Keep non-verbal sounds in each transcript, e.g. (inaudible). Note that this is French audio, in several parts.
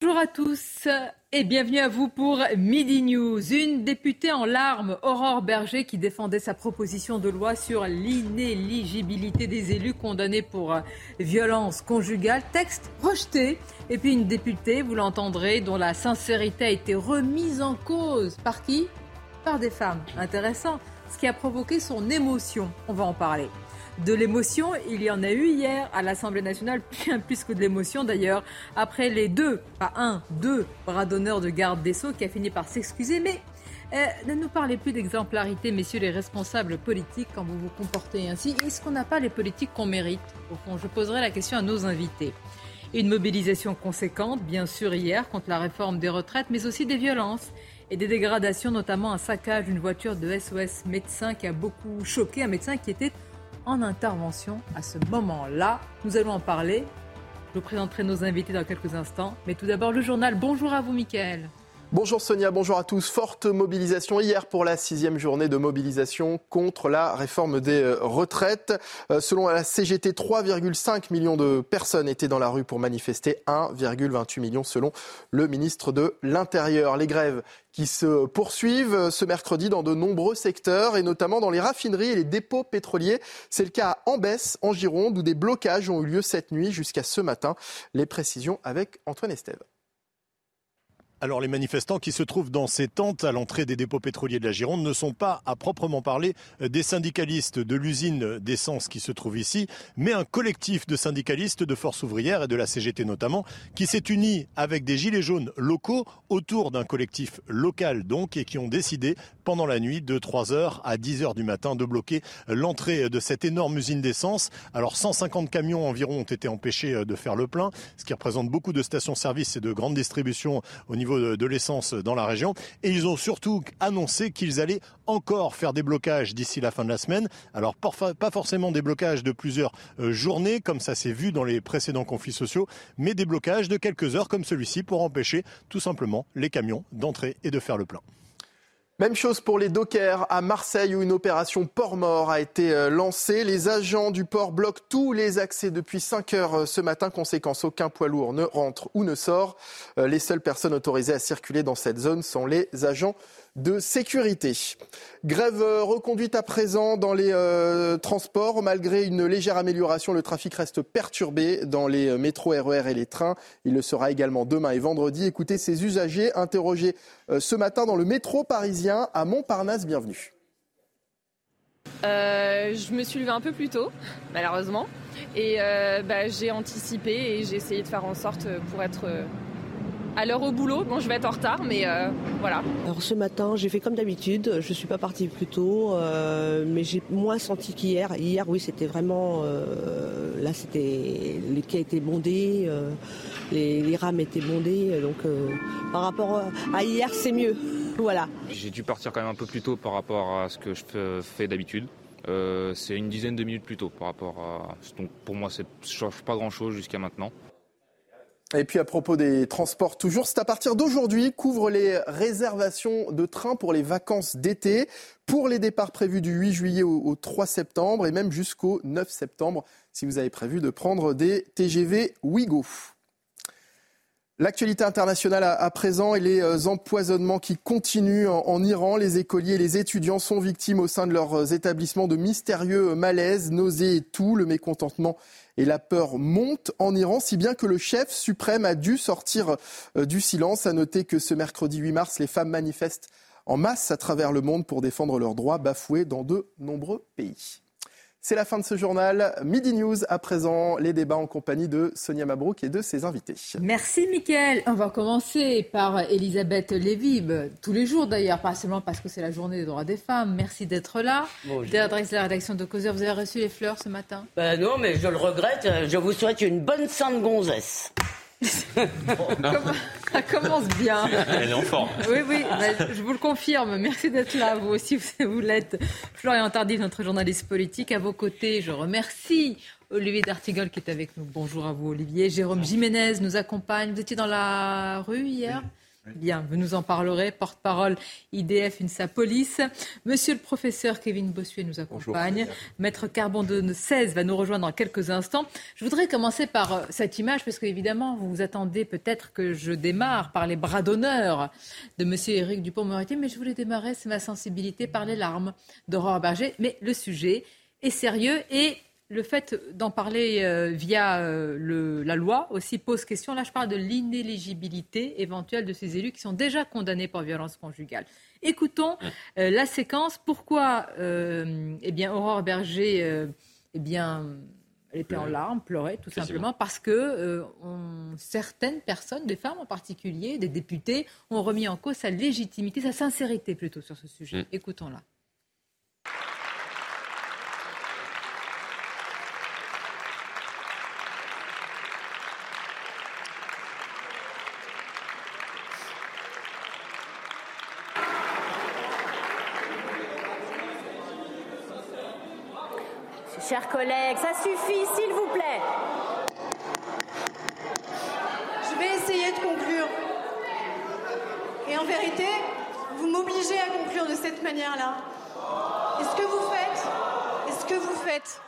Bonjour à tous et bienvenue à vous pour Midi News. Une députée en larmes, Aurore Berger, qui défendait sa proposition de loi sur l'inéligibilité des élus condamnés pour violence conjugale. Texte rejeté. Et puis une députée, vous l'entendrez, dont la sincérité a été remise en cause. Par qui? Par des femmes. Intéressant. Ce qui a provoqué son émotion. On va en parler de l'émotion. Il y en a eu hier à l'Assemblée nationale, (laughs) bien plus que de l'émotion d'ailleurs, après les deux, pas un, deux bras d'honneur de garde des Sceaux qui a fini par s'excuser. Mais euh, ne nous parlez plus d'exemplarité, messieurs les responsables politiques, quand vous vous comportez ainsi. Est-ce qu'on n'a pas les politiques qu'on mérite Au fond, je poserai la question à nos invités. Une mobilisation conséquente, bien sûr, hier, contre la réforme des retraites, mais aussi des violences et des dégradations, notamment un saccage d'une voiture de SOS médecin qui a beaucoup choqué, un médecin qui était en intervention à ce moment-là. Nous allons en parler. Je présenterai nos invités dans quelques instants. Mais tout d'abord, le journal. Bonjour à vous, Mickaël. Bonjour Sonia, bonjour à tous. Forte mobilisation hier pour la sixième journée de mobilisation contre la réforme des euh, retraites. Euh, selon la CGT, 3,5 millions de personnes étaient dans la rue pour manifester, 1,28 millions selon le ministre de l'Intérieur. Les grèves qui se poursuivent ce mercredi dans de nombreux secteurs et notamment dans les raffineries et les dépôts pétroliers. C'est le cas à Ambès, en Gironde, où des blocages ont eu lieu cette nuit jusqu'à ce matin. Les précisions avec Antoine Estève. Alors les manifestants qui se trouvent dans ces tentes à l'entrée des dépôts pétroliers de la Gironde ne sont pas à proprement parler des syndicalistes de l'usine d'essence qui se trouve ici, mais un collectif de syndicalistes de force ouvrière et de la CGT notamment, qui s'est uni avec des gilets jaunes locaux autour d'un collectif local donc et qui ont décidé pendant la nuit de 3h à 10h du matin de bloquer l'entrée de cette énorme usine d'essence. Alors 150 camions environ ont été empêchés de faire le plein, ce qui représente beaucoup de stations-service et de grandes distributions au niveau de, l'essence dans la région. Et ils ont surtout annoncé qu'ils allaient encore faire des blocages d'ici la fin de la semaine. Alors pas forcément des blocages de plusieurs euh, journées, comme ça s'est vu dans les précédents conflits sociaux, mais des blocages de quelques heures comme celui-ci pour empêcher tout simplement les camions d'entrer et de faire le plein. Même chose pour les dockers à Marseille où une opération port-mort a été euh, lancée. Les agents du port bloquent tous les accès depuis 5 heures euh, ce matin. Conséquence, aucun poids lourd ne rentre ou ne sort. Euh, les seules personnes autorisées à circuler dans cette zone sont les agents de sécurité. Grève reconduite à présent dans les euh, transports. Malgré une légère amélioration, le trafic reste perturbé dans les métros, RER et les trains. Il le sera également demain et vendredi. Écoutez ces usagers interrogés euh, ce matin dans le métro parisien à Montparnasse. Bienvenue. Euh, je me suis levée un peu plus tôt, malheureusement, et bah, j'ai anticipé et j'ai essayé de faire en sorte pour être à l'heure au boulot. Bon, je vais être en retard, mais euh, voilà. Alors ce matin, j'ai fait comme d'habitude. Je ne suis pas partie plus tôt, euh, mais j'ai moins senti qu'hier. Hier, oui, c'était vraiment. Euh, là, c'était les quais étaient bondés, les, rames étaient bondées. Donc, par rapport à hier, c'est mieux. (laughs) Voilà. J'ai dû partir quand même un peu plus tôt par rapport à ce que je fais d'habitude. c'est une dizaine de minutes plus tôt par rapport à. Donc pour moi, ça ne change pas grand chose jusqu'à maintenant. Et puis à propos des transports, toujours, c'est à partir d'aujourd'hui, couvre les réservations de trains pour les vacances d'été, pour les départs prévus du 8 juillet au, 3 septembre et même jusqu'au 9 septembre si vous avez prévu de prendre des TGV Ouigo. L'actualité internationale à, présent et les euh, empoisonnements qui continuent en, Iran. Les écoliers et les étudiants sont victimes au sein de leurs euh, établissements de mystérieux malaises, nausées et tout. Le mécontentement et la peur montent en Iran, si bien que le chef suprême a dû sortir euh, du silence. À noter que ce mercredi 8 mars, les femmes manifestent en masse à travers le monde pour défendre leurs droits bafoués dans de nombreux pays. C'est la fin de ce journal. Midi News à présent, les débats en compagnie de Sonia Mabrouk et de ses invités. Merci Mickaël. On va commencer par Elisabeth Lévy, tous les jours d'ailleurs, pas seulement parce que c'est la journée des droits des femmes. Merci d'être là. Directrice de la rédaction de Causeur, vous avez reçu les fleurs ce matin? Ben Non, mais je le regrette. Je vous souhaite une bonne sainte gonzesse. (laughs) ça commence bien. Elle est en forme. Oui, oui, bah, je vous le confirme. Merci d'être là. Vous aussi, vous l'êtes. Florian Tardif, notre journaliste politique. À vos côtés, je remercie Olivier D'Artigol qui est avec nous. Bonjour à vous, Olivier. Jérôme Jiménez nous accompagne. Vous étiez dans la rue hier? Bien, vous nous en parlerez. Porte-parole IDF UNSA Police. Monsieur le professeur Kevin Bossuet nous accompagne. Maître Carbon de 16 va nous rejoindre dans quelques instants. Je voudrais commencer par euh, cette image parce qu'évidemment, vous vous attendez peut-être que je démarre par les bras d'honneur de Monsieur Éric Dupont-Moretti, mais je voulais démarrer, c'est ma sensibilité, par les larmes d'Aurore Berger. Mais le sujet est sérieux et le fait d'en parler euh, via euh, la loi aussi pose question. Là, je parle de l'inéligibilité éventuelle de ces élus qui sont déjà condamnés pour violence conjugale. Écoutons euh, la séquence. Pourquoi eh bien, Aurore Berger eh bien, elle était en larmes, pleurait tout simplement parce que certaines personnes, des femmes en particulier, des députés, ont remis en cause sa légitimité, sa sincérité plutôt sur ce sujet. Mm. Écoutons-la. Chers collègues, ça s'il vous plaît. Je vais essayer de conclure. Et en vérité, vous m'obligez à conclure de cette manière-là. Et ce que vous faites, et ce que vous faites,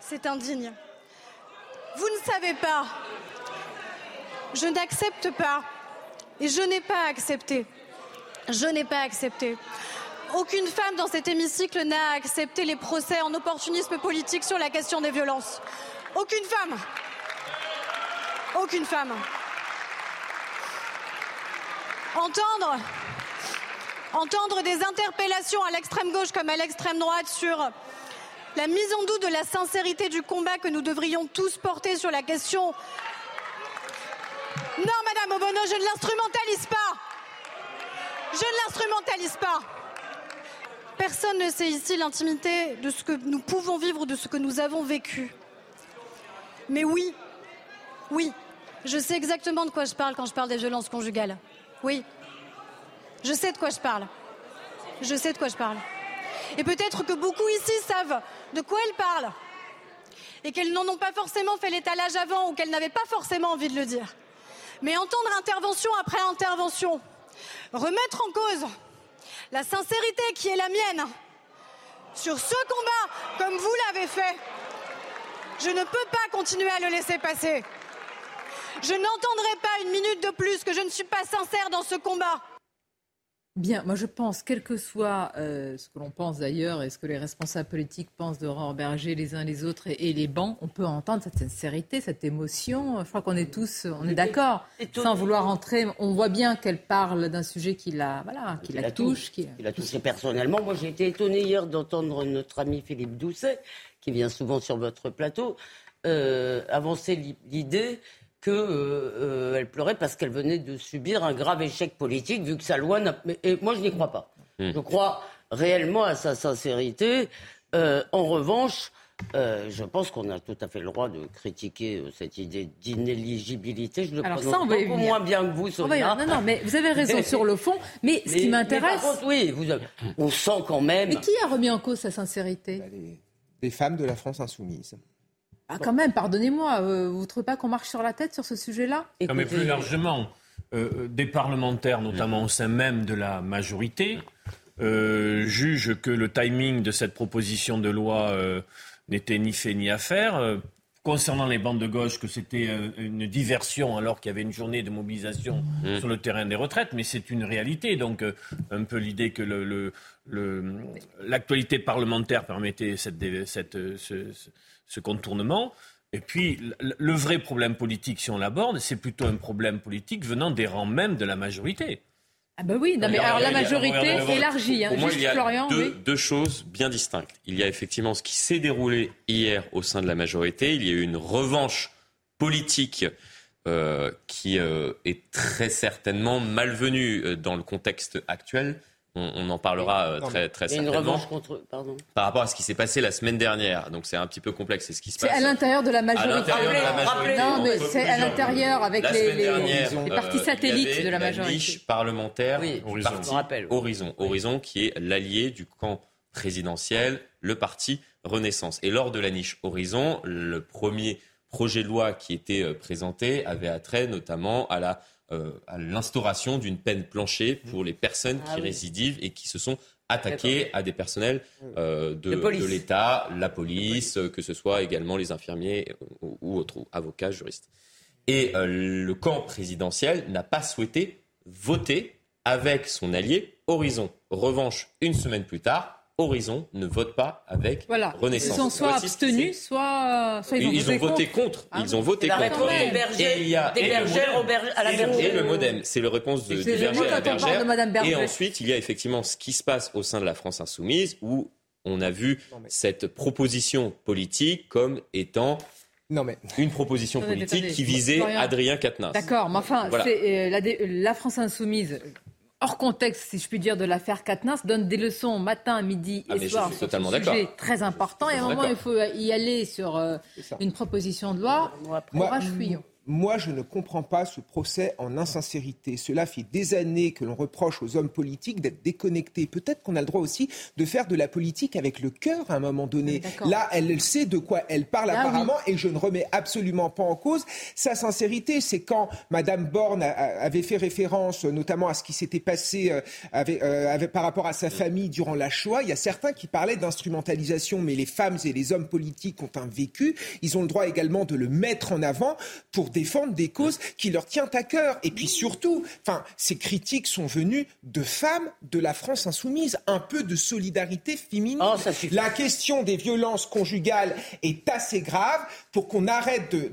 c'est indigne. Vous ne savez pas. Je n'accepte pas. Et je n'ai pas accepté. Je n'ai pas accepté aucune femme dans cet hémicycle n'a accepté les procès en opportunisme politique sur la question des violences. Aucune femme. Aucune femme. Entendre, des interpellations à l'extrême gauche comme à l'extrême droite sur la mise en doute de la sincérité du combat que nous devrions tous porter sur la question. Non, Madame Obono, je ne l'instrumentalise pas. Je ne l'instrumentalise pas. Personne ne sait ici l'intimité de ce que nous pouvons vivre, de ce que nous avons vécu. Mais oui, oui, je sais exactement de quoi je parle quand je parle des violences conjugales. Oui, je sais de quoi je parle. Je sais de quoi je parle. Et peut-être que beaucoup ici savent de quoi elles parlent. Et qu'elles n'en ont pas forcément fait l'étalage avant ou qu'elles n'avaient pas forcément envie de le dire. Mais entendre intervention après intervention, remettre en cause la sincérité qui est la mienne sur ce combat, comme vous l'avez fait, je ne peux pas continuer à le laisser passer. Je n'entendrai pas une minute de plus que je ne suis pas sincère dans ce combat. Bien, moi je pense, quel que soit euh, ce que l'on pense d'ailleurs et ce que les responsables politiques pensent de Berger les uns les autres et, les bancs, on peut entendre cette sincérité, cette émotion. Je crois qu'on est tous, on est d'accord, sans vouloir entrer. On voit bien qu'elle parle d'un sujet qui la, voilà, qui, la, touche. Qui... la touché personnellement. Moi j'ai été étonné hier d'entendre notre ami Philippe Doucet, qui vient souvent sur votre plateau, euh, avancer l'idée qu'elle euh, euh, pleurait parce qu'elle venait de subir un grave échec politique, vu que sa loi n'a... Et moi, je n'y crois pas. Hmm. Je crois réellement à sa sincérité. Euh, en revanche, je pense qu'on a tout à fait le droit de critiquer cette idée d'inéligibilité. Je le Alors ça, on beaucoup moins bien que vous, Sonia. Non, non, mais vous avez raison (laughs) sur le fond. Mais, ce qui m'intéresse... oui, on sent quand même... Mais qui a remis en cause sa sincérité? Bah, les femmes de la France insoumise. Ah, quand même, pardonnez-moi, euh, vous ne trouvez pas qu'on marche sur la tête sur ce sujet-là? Non, mais plus largement, euh, euh, des parlementaires, notamment au sein même de la majorité, jugent que le timing de cette proposition de loi n'était ni fait ni à faire. Concernant les bandes de gauche, que c'était une diversion alors qu'il y avait une journée de mobilisation mmh. sur le terrain des retraites, mais c'est une réalité. Donc, un peu l'idée que l'actualité le, parlementaire permettait cette, cette, ce, ce contournement. Et puis, le vrai problème politique, si on l'aborde, c'est plutôt un problème politique venant des rangs même de la majorité. Ah bah oui, non, mais alors la majorité élargie. Hein. Pour moi, Juste il y a Florian, deux, oui. deux choses bien distinctes. Il y a effectivement ce qui s'est déroulé hier au sein de la majorité. Il y a eu une revanche politique euh, qui euh, est très certainement malvenue euh, dans le contexte actuel. On, on en parlera euh, très, très il y a une certainement. revanche contre. Pardon. Par rapport à ce qui s'est passé la semaine dernière. Donc c'est un petit peu complexe. C'est ce qui se C'est passe. à l'intérieur de la majorité. l'intérieur de la majorité, Non, mais c'est à l'intérieur avec La les, semaine les- dernière, les partis euh, satellites il y avait de la majorité. niche parlementaire Oui, Horizon. parti rappelle, oui. Horizon. Horizon qui est l'allié du camp présidentiel, le parti Renaissance. Et lors de la niche Horizon, le premier projet de loi qui était euh, présenté avait attrait notamment à la euh, à l'instauration d'une peine planchée pour les personnes Ah qui oui. récidivent et qui se sont attaquées à des personnels euh, de, l'État, la police, euh, que ce soit également les infirmiers ou, ou autres, ou avocats, juristes. Et euh, le camp présidentiel n'a pas souhaité voter avec son allié Horizon. Revanche, une semaine plus tard, Horizon ne vote pas avec Voilà. Renaissance. Ils sont soit Voici- abstenus, soit, soit ils ont ils voté ont voté contre. contre. Ah Ils ont voté la contre. réponse des Et bergers- il y a des bergères à la bergère. Et le modem, c'est le réponse de, berger à la bergère. de Madame Berger. Et ensuite, il y a effectivement ce qui se passe au sein de la France insoumise où on a vu cette proposition politique comme étant Non, mais une proposition politique attendez. qui visait. Adrien Quatennens. D'accord, mais enfin, Voilà. c'est, euh, la, la France insoumise, hors contexte, si je puis dire, de l'affaire Katnins, donne des leçons matin, midi Ah, et soir sur totalement ce sujet très important. Et à un moment, il faut y aller sur euh, une proposition de loi. Moi, Courage, fuyons. Moi, je ne comprends pas ce procès en insincérité. Cela fait des années que l'on reproche aux hommes politiques d'être déconnectés. Peut-être qu'on a le droit aussi de faire de la politique avec le cœur à un moment donné. Là, elle sait de quoi elle parle Ah apparemment et je ne remets absolument pas en cause sa sincérité. C'est quand Madame Borne a- a- avait fait référence notamment à ce qui s'était passé euh, avec- euh, avec- par rapport à sa famille durant la Shoah. Il y a certains qui parlaient d'instrumentalisation, mais les femmes et les hommes politiques ont un vécu. Ils ont le droit également de le mettre en avant pour défendre des causes qui leur tiennent à cœur. Et puis surtout, enfin, ces critiques sont venues de femmes de la France insoumise. Un peu de solidarité féminine. Oh. La question des violences conjugales est assez grave pour qu'on arrête de,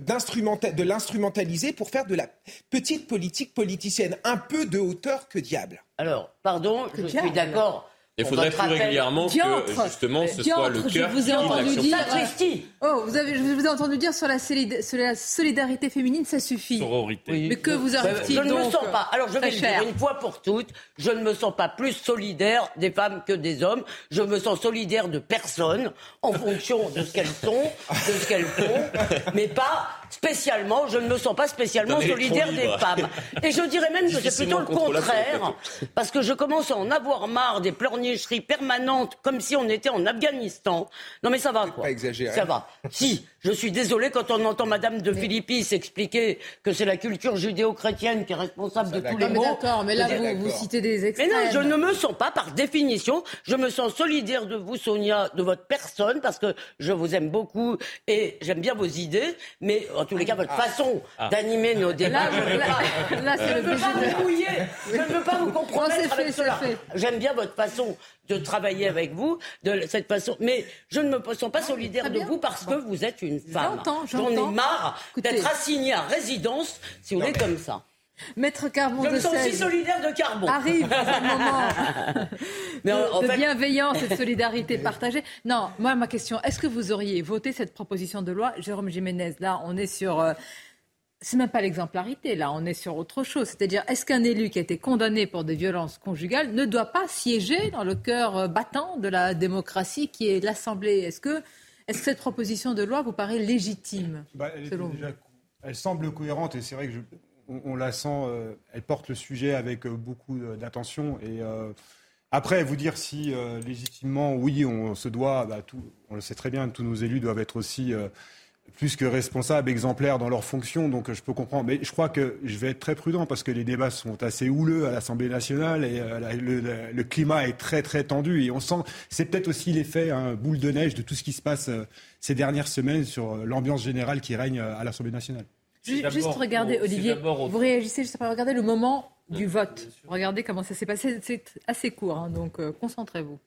l'instrumentaliser pour faire de la petite politique politicienne. Un peu de hauteur que diable. Alors, pardon, je suis d'accord. Il faudrait plus régulièrement Diantre. que justement ce Diantre, soit le je cœur vous ai entendu dire- Oh, vous avez, je vous ai entendu dire sur la, solidarité féminine, ça suffit. Sororité. Mais que vous Je arrive-t-il ne me sens pas. Alors je vais le cher. dire une fois pour toutes, je ne me sens pas plus solidaire des femmes que des hommes. Je me sens solidaire de personnes en fonction de ce qu'elles sont, de ce qu'elles font, mais pas spécialement. Je ne me sens pas spécialement solidaire des femmes. Et je dirais même que c'est plutôt le contraire, parce que je commence à en avoir marre des pleurnicheries permanentes, comme si on était en Afghanistan. Non mais ça va quoi. pas exagéré. Ça va. Si, je suis désolé quand on entend Madame de Philippi s'expliquer que c'est la culture judéo-chrétienne qui est responsable de tous les mais maux. d'accord, mais là, vous, vous citez des Mais extrêmes. non, je ne me sens pas, par définition, je me sens solidaire de vous, Sonia, de votre personne, parce que je vous aime beaucoup et j'aime bien vos idées, mais en tous les cas, votre façon d'animer nos débats, Là, je ne veux là, pas, là, c'est je le ne veux pas budget de- vous mouiller, je ne veux pas vous fait, cela. fait. J'aime bien votre façon de travailler avec vous, de cette façon, mais je ne me sens pas solidaire très de vous parce que vous êtes une femme. J'entends, J'en ai marre d'être assignée à résidence, si vous voulez, comme ça. Maître Carbon Je me sens aussi solidaire de Carbon. arrive un moment (laughs) en- de bienveillance et de solidarité partagée. Non, moi, ma question, est-ce que vous auriez voté cette proposition de loi Jérôme Jiménez, là, on est sur... euh, c'est même pas l'exemplarité, là, on est sur autre chose. C'est-à-dire, est-ce qu'un élu qui a été condamné pour des violences conjugales ne doit pas siéger dans le cœur euh, battant de la démocratie qui est l'Assemblée? Est-ce que, cette proposition de loi vous paraît légitime Bah, elle, selon vous? Déjà elle semble cohérente et c'est vrai que je- on, on la sent, euh, elle porte le sujet avec euh, beaucoup d'attention. Et euh, après, vous dire si euh, légitimement, oui, on se doit, bah, tout, on le sait très bien, tous nos élus doivent être aussi plus que responsables, exemplaires dans leurs fonctions. Donc euh, je peux comprendre. Mais je crois que je vais être très prudent parce que les débats sont assez houleux à l'Assemblée nationale et euh, la- le, le- le climat est très très tendu. Et on sent, c'est peut-être aussi l'effet hein, boule de neige de tout ce qui se passe euh, ces dernières semaines sur euh, l'ambiance générale qui règne euh, à l'Assemblée nationale. Ju- d'abord Juste regardez, au- Olivier, au- vous réagissez juste après, regardez le moment du vote. Regardez comment ça s'est passé, c'est assez court, hein, donc euh, concentrez-vous.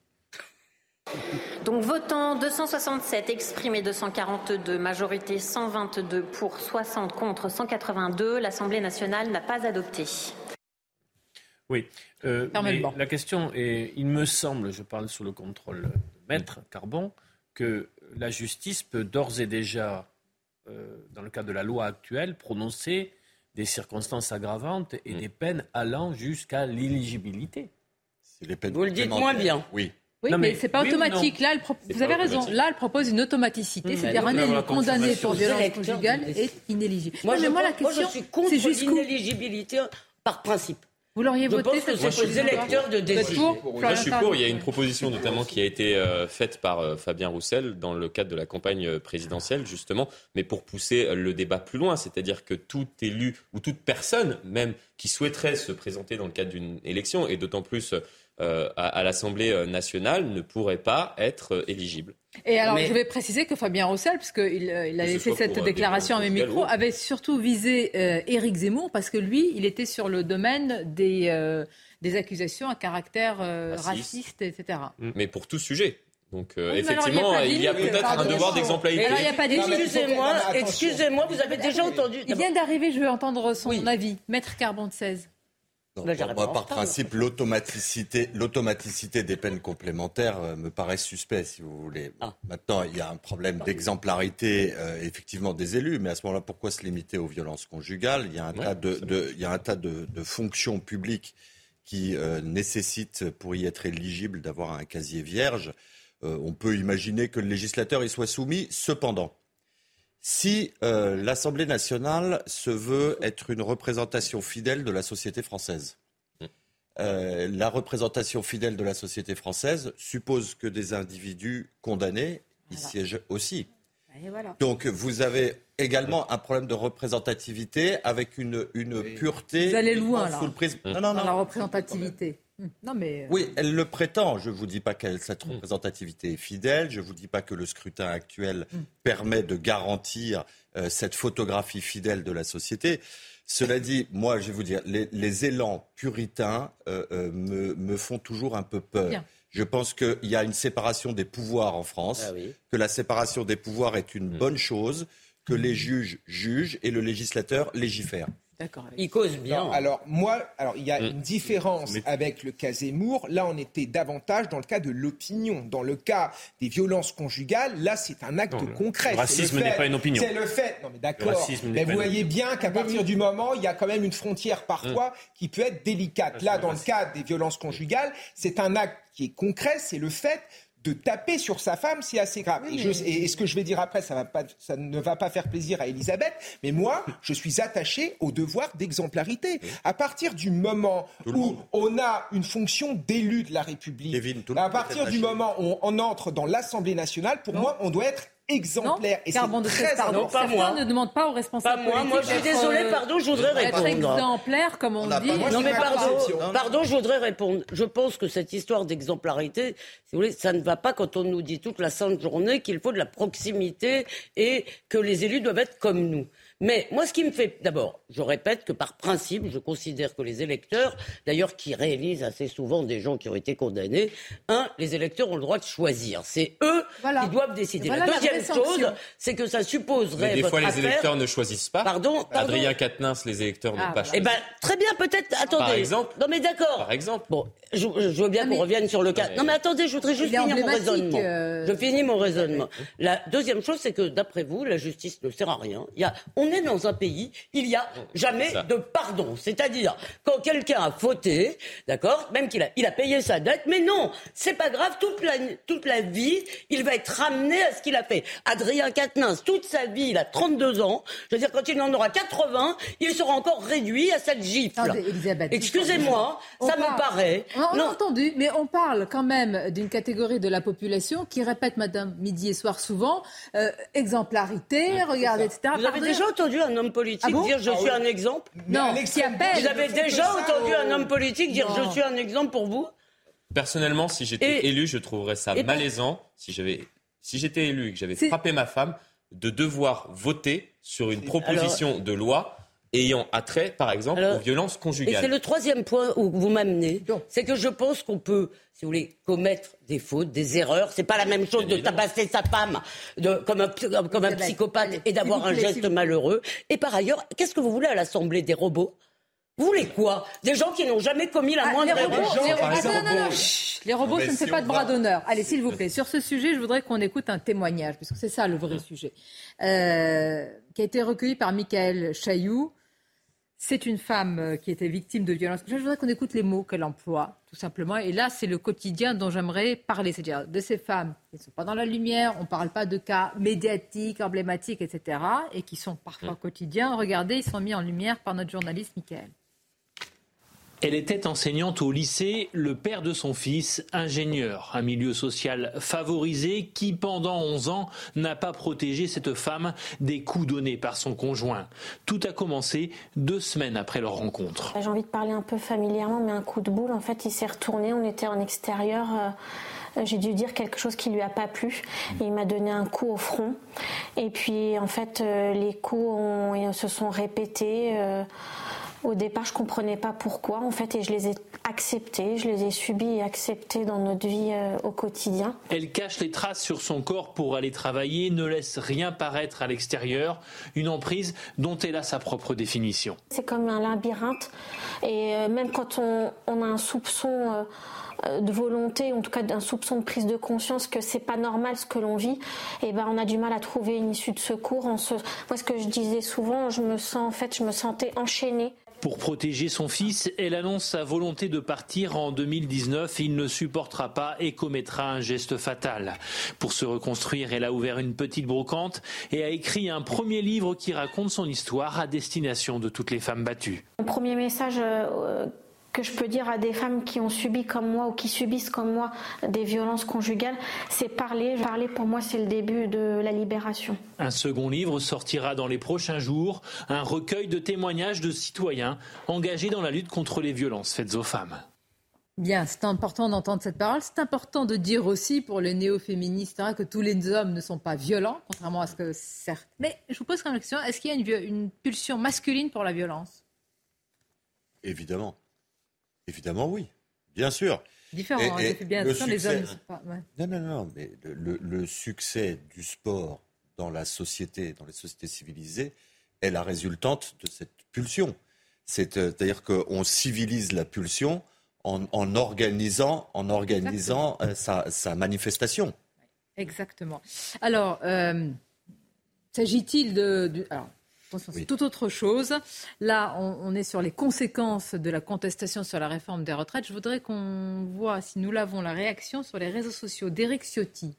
Donc votant 267, exprimé 242, majorité 122 pour 60 contre 182, l'Assemblée nationale n'a pas adopté. Oui. Euh, la question est, il me semble, je parle sous le contrôle de Maître Carbon, que la justice peut d'ores et déjà, euh, dans le cadre de la loi actuelle, prononcer des circonstances aggravantes et mm. des peines allant jusqu'à l'éligibilité. Vous le dites moins bien. Oui. Oui, mais, c'est pas automatique. Là, vous avez raison. Là, elle propose une automaticité, mmh. c'est-à-dire un élu condamné pour violence conjugale est inéligible. Moi, je, moi, la question, moi, je suis contre l'inéligibilité par principe. Vous l'auriez voté que c'est aux électeurs de décider. Moi, je suis pour. Il y a une proposition notamment qui a été euh, faite par euh, Fabien Roussel dans le cadre de la campagne euh, présidentielle, justement, mais pour pousser le débat plus loin. C'est-à-dire que tout élu ou toute personne, même qui souhaiterait se présenter dans le cadre d'une élection, et d'autant plus euh, à, l'Assemblée euh, nationale ne pourrait pas être euh, éligible. Et alors, je vais préciser que Fabien Roussel, puisqu'il il avait fait cette déclaration à mes micros, avait surtout visé Éric Zemmour, parce que lui, il était sur le domaine des, des accusations à caractère raciste. etc. Mm. Mais pour tout sujet. Donc effectivement, il y a, peut-être un devoir d'exemplarité. Alors il n'y a pas Excusez-moi, excusez-moi, vous avez déjà entendu. Il vient d'arriver, je veux entendre son avis. Maître Carbon de 16. Moi, par principe, l'automaticité, l'automaticité des peines complémentaires euh, me paraît suspect, si vous voulez. Ah. Maintenant, il y a un problème d'exemplarité, euh, effectivement, des élus, mais à ce moment-là, pourquoi se limiter aux violences conjugales? Il y a un tas de, il y a un tas de, fonctions publiques qui euh, nécessitent, pour y être éligible, d'avoir un casier vierge. on peut imaginer que le législateur y soit soumis. Cependant, si euh, l'Assemblée nationale se veut être une représentation fidèle de la société française, euh, la représentation fidèle de la société française suppose que des individus condamnés y siègent aussi. Donc vous avez également un problème de représentativité avec une, pureté. Vous allez loin là. Non, non, non. Dans la représentativité. Non, mais... Euh, oui, elle le prétend. Je ne vous dis pas que cette mm. représentativité est fidèle. Je ne vous dis pas que le scrutin actuel mm. permet de garantir euh, cette photographie fidèle de la société. Cela dit, moi, je vais vous dire, les, élans puritains euh, me, font toujours un peu peur. Je pense qu'il y a une séparation des pouvoirs en France, ah que la séparation des pouvoirs est une bonne chose, que les juges jugent et le législateur légifère. Il cause bien. alors moi, alors il y a mm. une différence avec le cas Zemmour. Là, on était davantage dans le cas de l'opinion. Dans le cas des violences conjugales, là, c'est un acte concret. Le racisme n'est pas une opinion. C'est le fait. Non, mais d'accord. Mais vous voyez bien qu'à partir du moment, il y a quand même une frontière parfois mm. qui peut être délicate. Là, dans le cas des violences conjugales, c'est un acte qui est concret. C'est le fait de taper sur sa femme, c'est assez grave. et, ce que je vais dire après, ça, va pas, ça ne va pas faire plaisir à Elisabeth, mais moi, je suis attaché au devoir d'exemplarité. À partir du moment où on a une fonction d'élu de la République, à partir du moment où on entre dans l'Assemblée nationale, pour moi, on doit être exemplaire. et Carbon de très pardon, pas moi. ne demande pas aux responsables pas moi. Moi, je suis désolée, euh, pardon, je voudrais répondre. Être exemplaire, comme on, dit. Non, mais pardon, pardon, je voudrais répondre. Je pense que cette histoire d'exemplarité, si vous voulez, ça ne va pas quand on nous dit toute la sainte journée qu'il faut de la proximité et que les élus doivent être comme nous. Mais moi, ce qui me fait, d'abord, je répète que par principe, je considère que les électeurs, d'ailleurs, qui réalisent assez souvent des gens qui ont été condamnés, un, les électeurs ont le droit de choisir. C'est eux qui doivent décider. la deuxième chose, c'est que ça supposerait. Mais des fois, les électeurs ne choisissent pas. Pardon. Adrien Quatennens, les électeurs n'ont ah, pas choisi. Eh ben, très bien, peut-être. Attendez. Par exemple. Non, mais d'accord. Par exemple. Bon, je, veux bien qu'on revienne sur le cas. Non, mais attendez, je voudrais juste finir mon raisonnement. Euh, je finis mon raisonnement. La deuxième chose, c'est que d'après vous, la justice ne sert à rien. Il y a, on est dans un pays, il n'y a jamais de pardon. C'est-à-dire, quand quelqu'un a fauté, d'accord, même qu'il a, il a payé sa dette, mais non, c'est pas grave, toute la, toute la vie, il va être ramené à ce qu'il a fait. Adrien Quatennens, toute sa vie, il a 32 ans. Je veux dire, quand il en aura 80, il sera encore réduit à cette gifle. Excusez-moi, ça me paraît. On, a entendu, mais on parle quand même d'une catégorie de la population qui répète, Madame, midi et soir souvent, euh, exemplarité, regardez, etc. Vous avez déjà entendu un homme politique ah dire je ah suis un exemple. Non, Vous avez déjà entendu un homme politique dire je suis un exemple pour vous? Personnellement, si j'étais élu, je trouverais ça malaisant. Si j'avais si j'étais élu et que j'avais frappé ma femme de devoir voter sur une proposition de loi ayant attrait, par exemple, aux violences conjugales. Et c'est le troisième point où vous m'amenez. C'est que je pense qu'on peut, si vous voulez, commettre des fautes, des erreurs. C'est pas la même chose de tabasser sa femme de, comme un, comme un psychopathe et d'avoir un geste malheureux. Et par ailleurs, qu'est-ce que vous voulez à l'Assemblée des robots? Vous voulez quoi? Des gens qui n'ont jamais commis la Ah, moindre les robots, erreur. les exemple, non, non, chut, les robots, Mais ça ne fait si pas on de bras d'honneur. Allez, s'il vous plaît, sur ce sujet, je voudrais qu'on écoute un témoignage, parce que c'est ça le vrai sujet, euh, qui a été recueilli par Michael Chailloux. C'est une femme euh, qui était victime de violences. Je voudrais qu'on écoute les mots qu'elle emploie, tout simplement. Et là, c'est le quotidien dont j'aimerais parler, c'est-à-dire de ces femmes qui ne sont pas dans la lumière. On ne parle pas de cas médiatiques, emblématiques, etc., et qui sont parfois quotidiens. Regardez, ils sont mis en lumière par notre journaliste Michael. Elle était enseignante au lycée, le père de son fils, ingénieur, un milieu social favorisé qui, pendant 11 ans, n'a pas protégé cette femme des coups donnés par son conjoint. Tout a commencé deux semaines après leur rencontre. J'ai envie de parler un peu familièrement, mais un coup de boule, en fait, il s'est retourné, on était en extérieur. euh, j'ai dû dire quelque chose qui lui a pas plu. Il m'a donné un coup au front. Et puis, en fait, euh, les coups se sont répétés. Au départ, je comprenais pas pourquoi, en fait, et je les ai acceptés, je les ai subis et acceptés dans notre vie euh, au quotidien. Elle cache les traces sur son corps pour aller travailler, ne laisse rien paraître à l'extérieur, une emprise dont elle a sa propre définition. C'est comme un labyrinthe. Et euh, même quand on, on a un soupçon euh, de volonté, en tout cas un soupçon de prise de conscience que c'est pas normal ce que l'on vit, et ben on a du mal à trouver une issue de secours. On se... Moi, ce que je disais souvent, je me sens en fait, je me sentais enchaînée. Pour protéger son fils, elle annonce sa volonté de partir en 2019. Il ne supportera pas et commettra un geste fatal. Pour se reconstruire, elle a ouvert une petite brocante et a écrit un premier livre qui raconte son histoire à destination de toutes les femmes battues. Premier message euh, que je peux dire à des femmes qui ont subi comme moi ou qui subissent comme moi des violences conjugales, c'est parler. Parler pour moi, c'est le début de la libération. Un second livre sortira dans les prochains jours, un recueil de témoignages de citoyens engagés dans la lutte contre les violences faites aux femmes. Bien, c'est important d'entendre cette parole. C'est important de dire aussi pour les néo-féministes hein, que tous les hommes ne sont pas violents, contrairement à ce que certes. Mais je vous pose quand même la question est-ce qu'il y a une, pulsion masculine pour la violence? Évidemment. Évidemment, oui. Bien sûr. Différent, Et- hein, et bien le les hommes ne sont pas. ouais. Non, non, non, mais le, le- le succès du sport dans la société, dans les sociétés civilisées, est la résultante de cette pulsion. Euh, C'est-à-dire qu'on civilise la pulsion en, en organisant, en organisant euh, sa, sa manifestation. Exactement. Alors, euh, s'agit-il de, de- alors, c'est tout autre chose. Là, on, on est sur les conséquences de la contestation sur la réforme des retraites. Je voudrais qu'on voit, si nous l'avons, la réaction sur les réseaux sociaux d'Éric Ciotti.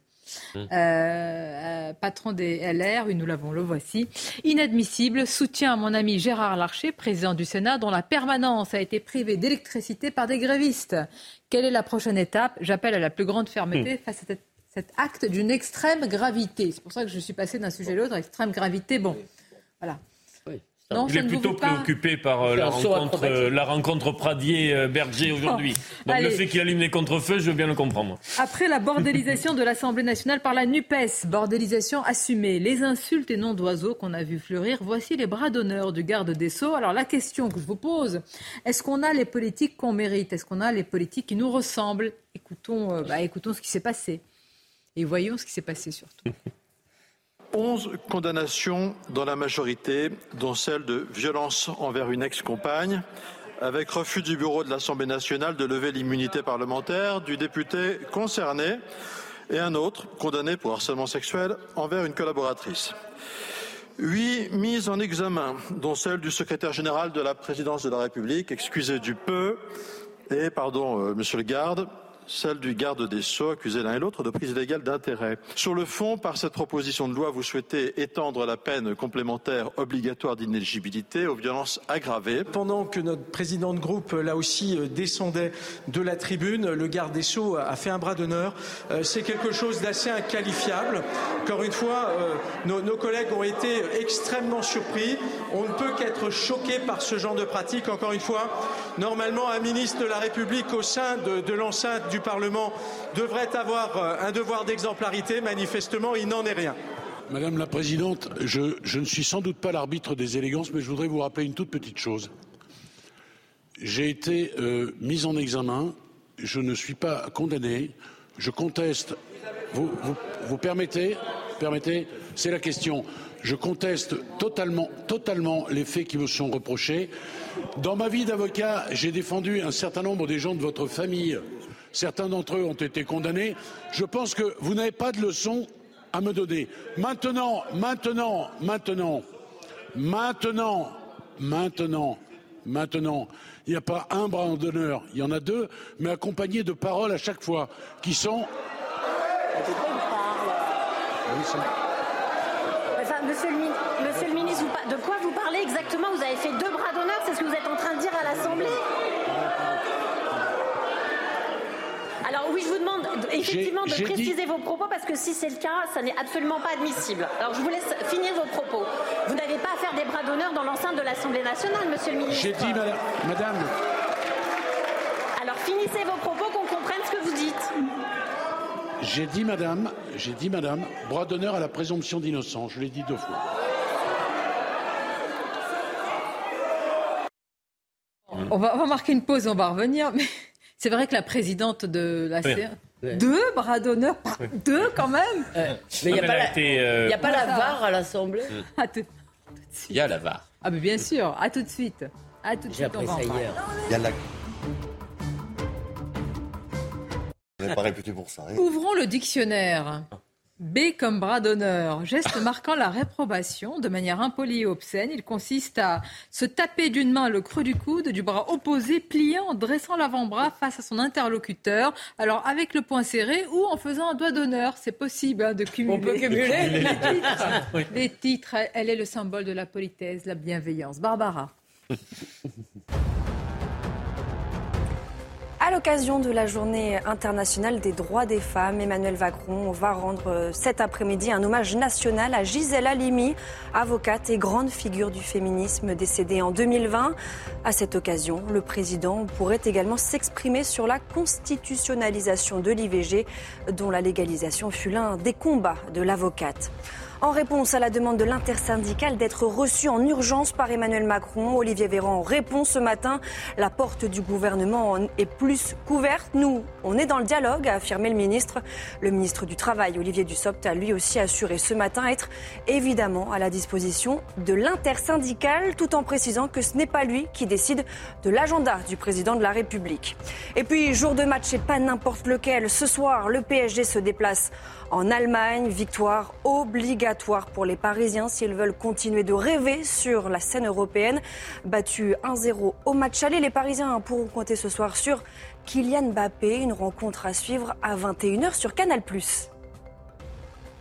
Mmh. Euh, euh, patron des LR, oui, nous l'avons, le voici. Inadmissible, soutien à mon ami Gérard Larcher, président du Sénat, dont la permanence a été privée d'électricité par des grévistes. Quelle est la prochaine étape? J'appelle à la plus grande fermeté Mmh. face à cet, cet acte d'une extrême gravité. C'est pour ça que je suis passée d'un sujet à l'autre. Extrême gravité, bon, voilà. Non, Il ça est ne vous plutôt préoccupé par euh, la, rencontre, euh, la rencontre Pradier-Berger aujourd'hui. Donc Allez. le fait qu'il allume les contrefeux, je veux bien le comprendre. Après la bordélisation de l'Assemblée nationale par la NUPES, bordélisation assumée, les insultes et noms d'oiseaux qu'on a vu fleurir, voici les bras d'honneur du garde des Sceaux. Alors la question que je vous pose, est-ce qu'on a les politiques qu'on mérite? Est-ce qu'on a les politiques qui nous ressemblent? Écoutons, euh, bah, écoutons ce qui s'est passé. Et voyons ce qui s'est passé surtout. (laughs) 11 condamnations dans la majorité, dont celle de violence envers une ex-compagne, avec refus du bureau de l'Assemblée nationale de lever l'immunité parlementaire du député concerné et un autre condamné pour harcèlement sexuel envers une collaboratrice. Huit mises en examen, dont celle du secrétaire général de la présidence de la République, excusé du peu, et, pardon, euh, monsieur le garde, celle du garde des Sceaux, accusé l'un et l'autre de prise illégale d'intérêt. Sur le fond, par cette proposition de loi, vous souhaitez étendre la peine complémentaire obligatoire d'inéligibilité aux violences aggravées. Pendant que notre président de groupe, là aussi, euh, descendait de la tribune, le garde des Sceaux a fait un bras d'honneur. Euh, C'est quelque chose d'assez inqualifiable. Encore une fois, euh, nos, nos collègues ont été extrêmement surpris. On ne peut qu'être choqué par ce genre de pratique. Encore une fois, normalement, un ministre de la République au sein de, de l'enceinte du Parlement devrait avoir euh, un devoir d'exemplarité. Manifestement, il n'en est rien. Madame la Présidente, je, je ne suis sans doute pas l'arbitre des élégances, mais je voudrais vous rappeler une toute petite chose. J'ai été euh, mis en examen, je ne suis pas condamné, je conteste. Vous, vous, vous permettez? Permettez? C'est la question. Je conteste totalement, totalement les faits qui me sont reprochés. Dans ma vie d'avocat, j'ai défendu un certain nombre des gens de votre famille. Certains d'entre eux ont été condamnés. Je pense que vous n'avez pas de leçon à me donner. Maintenant, maintenant, maintenant, maintenant, maintenant, maintenant, il n'y a pas un bras d'honneur, il y en a deux, mais accompagnés de paroles à chaque fois, qui sont. monsieur, le, monsieur le ministre, de quoi vous parlez exactement? Vous avez fait deux bras d'honneur, c'est ce que vous êtes en train de dire à l'Assemblée Alors oui, je vous demande effectivement de préciser vos propos parce que si c'est le cas, ça n'est absolument pas admissible. Alors je vous laisse finir vos propos. Vous n'avez pas à faire des bras d'honneur dans l'enceinte de l'Assemblée nationale, monsieur le ministre. J'ai dit, madame. Alors finissez vos propos qu'on comprenne ce que vous dites. J'ai dit, madame, j'ai dit, madame, bras d'honneur à la présomption d'innocence. Je l'ai dit deux fois. On va, on va marquer une pause, on va revenir. Mais c'est vrai que la présidente de la CR... Deux bras d'honneur, deux quand même. Mais il n'y a, pas la... euh, a pas la VAR à l'Assemblée À tout... Il y a la VAR. Ah mais bien sûr, à tout de suite. À tout de J'ai suite, on appris va en hier. Il y a la... On n'est pas réputé pour ça. hein. Ouvrons le dictionnaire. B comme bras d'honneur, geste (laughs) marquant la réprobation de manière impolie et obscène. Il consiste à se taper d'une main le creux du coude, du bras opposé, pliant en dressant l'avant-bras face à son interlocuteur. Alors avec le poing serré ou en faisant un doigt d'honneur, c'est possible hein, de cumuler. On peut cumuler. (laughs) les titres. Les titres, elle est le symbole de la politesse, la bienveillance. Barbara. (laughs) À l'occasion de la journée internationale des droits des femmes, Emmanuel Macron va rendre euh, cet après-midi un hommage national à Gisèle Halimi, avocate et grande figure du féminisme décédée en 2020. À cette occasion, le président pourrait également s'exprimer sur la constitutionnalisation de l'IVG, dont la légalisation fut l'un des combats de l'avocate. En réponse à la demande de l'intersyndicale d'être reçu en urgence par Emmanuel Macron, Olivier Véran répond ce matin La porte du gouvernement en est plus couverte. Nous, on est dans le dialogue, a affirmé le ministre. Le ministre du Travail, Olivier Dussopt, a lui aussi assuré ce matin être évidemment à la disposition de l'intersyndicale, tout en précisant que ce n'est pas lui qui décide de l'agenda du président de la République. Et puis, jour de match et pas n'importe lequel. Ce soir, le PSG se déplace en Allemagne. Victoire obligatoire pour les Parisiens s'ils veulent continuer de rêver sur la scène européenne. Battu 1-0 au match aller, les Parisiens pourront compter ce soir sur Kylian Mbappé. Une rencontre à suivre à 21h sur Canal+.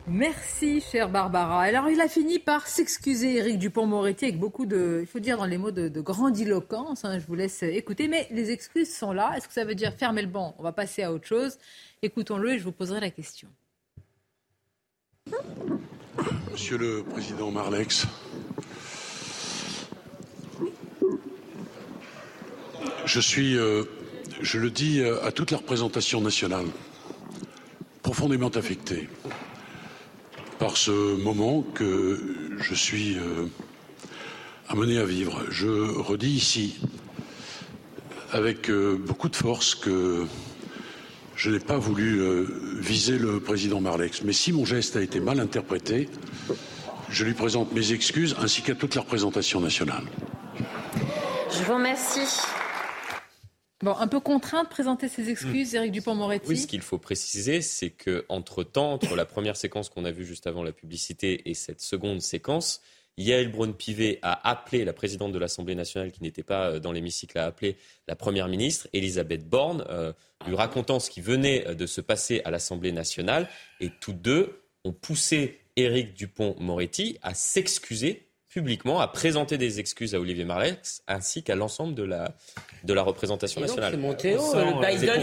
Merci, chère Barbara. Alors, il a fini par s'excuser, Éric Dupont-Moretti, avec beaucoup de, il faut dire dans les mots de, de grandiloquence. hein. je vous laisse écouter. Mais les excuses sont là. Est-ce que ça veut dire fermer le banc? On va passer à autre chose. Écoutons-le et je vous poserai la question. Monsieur le Président Marlex, je suis, euh, je le dis euh, à toute la représentation nationale, profondément affecté par ce moment que je suis euh, amené à vivre. Je redis ici, avec beaucoup de force, que je n'ai pas voulu euh, viser le président Marlex. Mais si mon geste a été mal interprété, je lui présente mes excuses ainsi qu'à toute la représentation nationale. Je vous remercie. Bon, un peu contraint de présenter ses excuses, Éric Dupont-Moretti. Oui, ce qu'il faut préciser, c'est que entre temps, entre la première séquence qu'on a vue juste avant la publicité et cette seconde séquence, Yael Braun-Pivet a appelé la présidente de l'Assemblée nationale, qui n'était pas euh, dans l'hémicycle, a appelé la première ministre, Elisabeth Borne, euh, lui racontant ce qui venait euh, de se passer à l'Assemblée nationale. Et tous deux ont poussé Éric Dupont-Moretti à s'excuser publiquement, à présenter des excuses à Olivier Marlex ainsi qu'à l'ensemble de la, de la représentation donc, nationale. c'est pour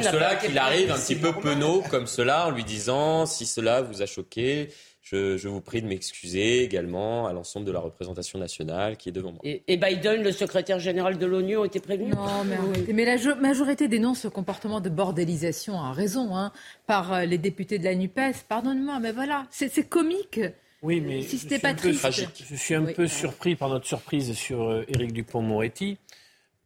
cela qu'il arrive un petit peu penaud comme cela en lui disant si cela vous a choqué, je, je vous prie de m'excuser également à l'ensemble de la représentation nationale qui est devant moi. Et, et Biden, le secrétaire général de l'ONU, ont été prévenus Non, mais, la jo- majorité dénonce ce comportement de bordélisation, à raison, hein, par euh, les députés de la NUPES. Pardonne-moi, mais voilà, c'est comique. Oui, mais si je c'était suis pas un peu- triste. Je suis un Oui. peu surpris par notre surprise sur euh, Éric Dupont-Moretti.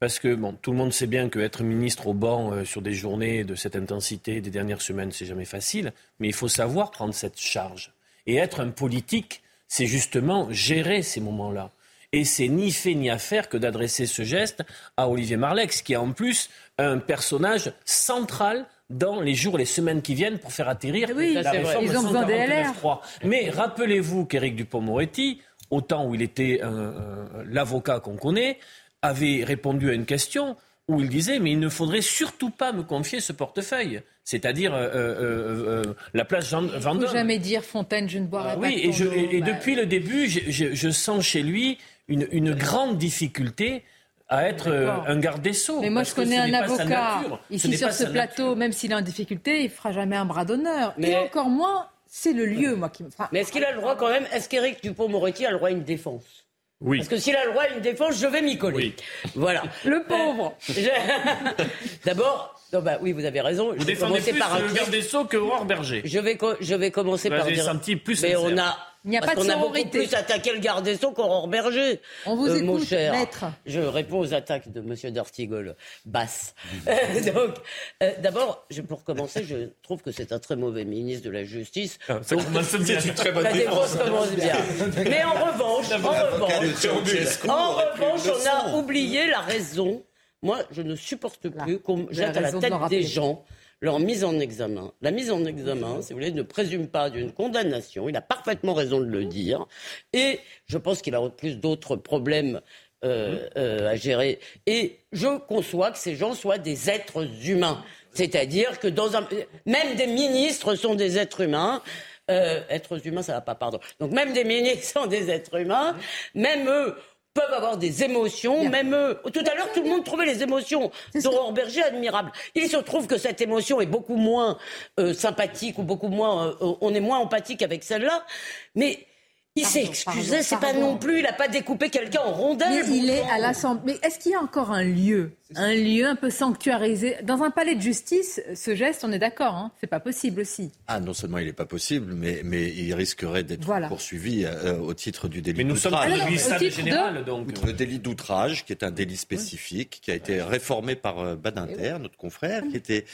Parce que bon, tout le monde sait bien qu'être ministre au banc euh, sur des journées de cette intensité des dernières semaines, c'est jamais facile. Mais il faut savoir prendre cette charge. Et être un politique, c'est justement gérer ces moments-là. Et c'est ni fait ni à faire que d'adresser ce geste à Olivier Marlex, qui est en plus un personnage central dans les jours, les semaines qui viennent pour faire atterrir oui, la réforme Ils ont Mais rappelez-vous qu'Éric Dupont-Moretti, au temps où il était l'avocat qu'on connaît, avait répondu à une question où il disait mais il ne faudrait surtout pas me confier ce portefeuille, c'est-à-dire euh, euh, euh, la place Jean Vendôme. Il ne faut jamais dire Fontaine, je ne boirai pas. Oui, et, je, et, depuis le début, je, je, sens chez lui une, une grande difficulté à être un garde des Sceaux. Mais moi, je connais un avocat ici sur ce plateau, même s'il est en difficulté, il ne fera jamais un bras d'honneur. Mais... Et encore moins, c'est le lieu, moi, qui me fera. Mais est-ce qu'il a le droit quand même Est-ce qu'Éric Dupont-Moretti a le droit à une défense? Oui. Parce que s'il a le droit à une défense, je vais m'y coller. Oui. Voilà. Le pauvre. (laughs) D'abord, non, bah, oui, vous avez raison. Vous défendez plus par le garde des Sceaux que Aurore Berger. Je vais, je vais commencer par dire... un petit plus Mais on a il n'y a pas de on a beaucoup plus attaqué le garde des Sceaux qu'Aurore Berger. On vous euh, écoute, mon cher. Maître. Je réponds aux attaques de M. D'Artigol. Basse. (laughs) donc, euh, d'abord, pour commencer, je trouve que c'est un très mauvais ministre de la Justice. Ah, ça commence bien. une très bonne (laughs) la défense. commence bien. Mais en revanche, en revanche, en revanche, on a oublié la raison. Moi, je ne supporte plus qu'on jette à la tête des gens leur mise en examen. La mise en examen, si vous voulez, ne présume pas d'une condamnation. Il a parfaitement raison de le dire. Et je pense qu'il a plus d'autres problèmes euh, euh, à gérer. Et je conçois que ces gens soient des êtres humains. C'est-à-dire que dans un... même des ministres sont des êtres humains. Euh, êtres humains, ça va pas, pardon. Donc même des ministres (laughs) sont des êtres humains. Même eux peuvent avoir des émotions, même eux. Tout à l'heure, tout le monde trouvait les émotions d'Aurore Berger admirables. Il se trouve que cette émotion est beaucoup moins euh, sympathique ou beaucoup moins, euh, on est moins empathique avec celle-là, mais il s'est excusé, c'est pas non plus, il n'a pas découpé quelqu'un en rondelles. Mais il est à l'Assemblée. Mais est-ce qu'il y a encore un lieu, un lieu un peu sanctuarisé? Dans un palais de justice, ce geste, on est d'accord, hein c'est pas possible aussi. Ah, non seulement il n'est pas possible, mais, mais il risquerait d'être poursuivi euh, au titre du délit d'outrage. Mais nous sommes général, donc. Le délit d'outrage, qui est un délit spécifique, qui a été réformé par euh, Badinter, notre confrère, qui était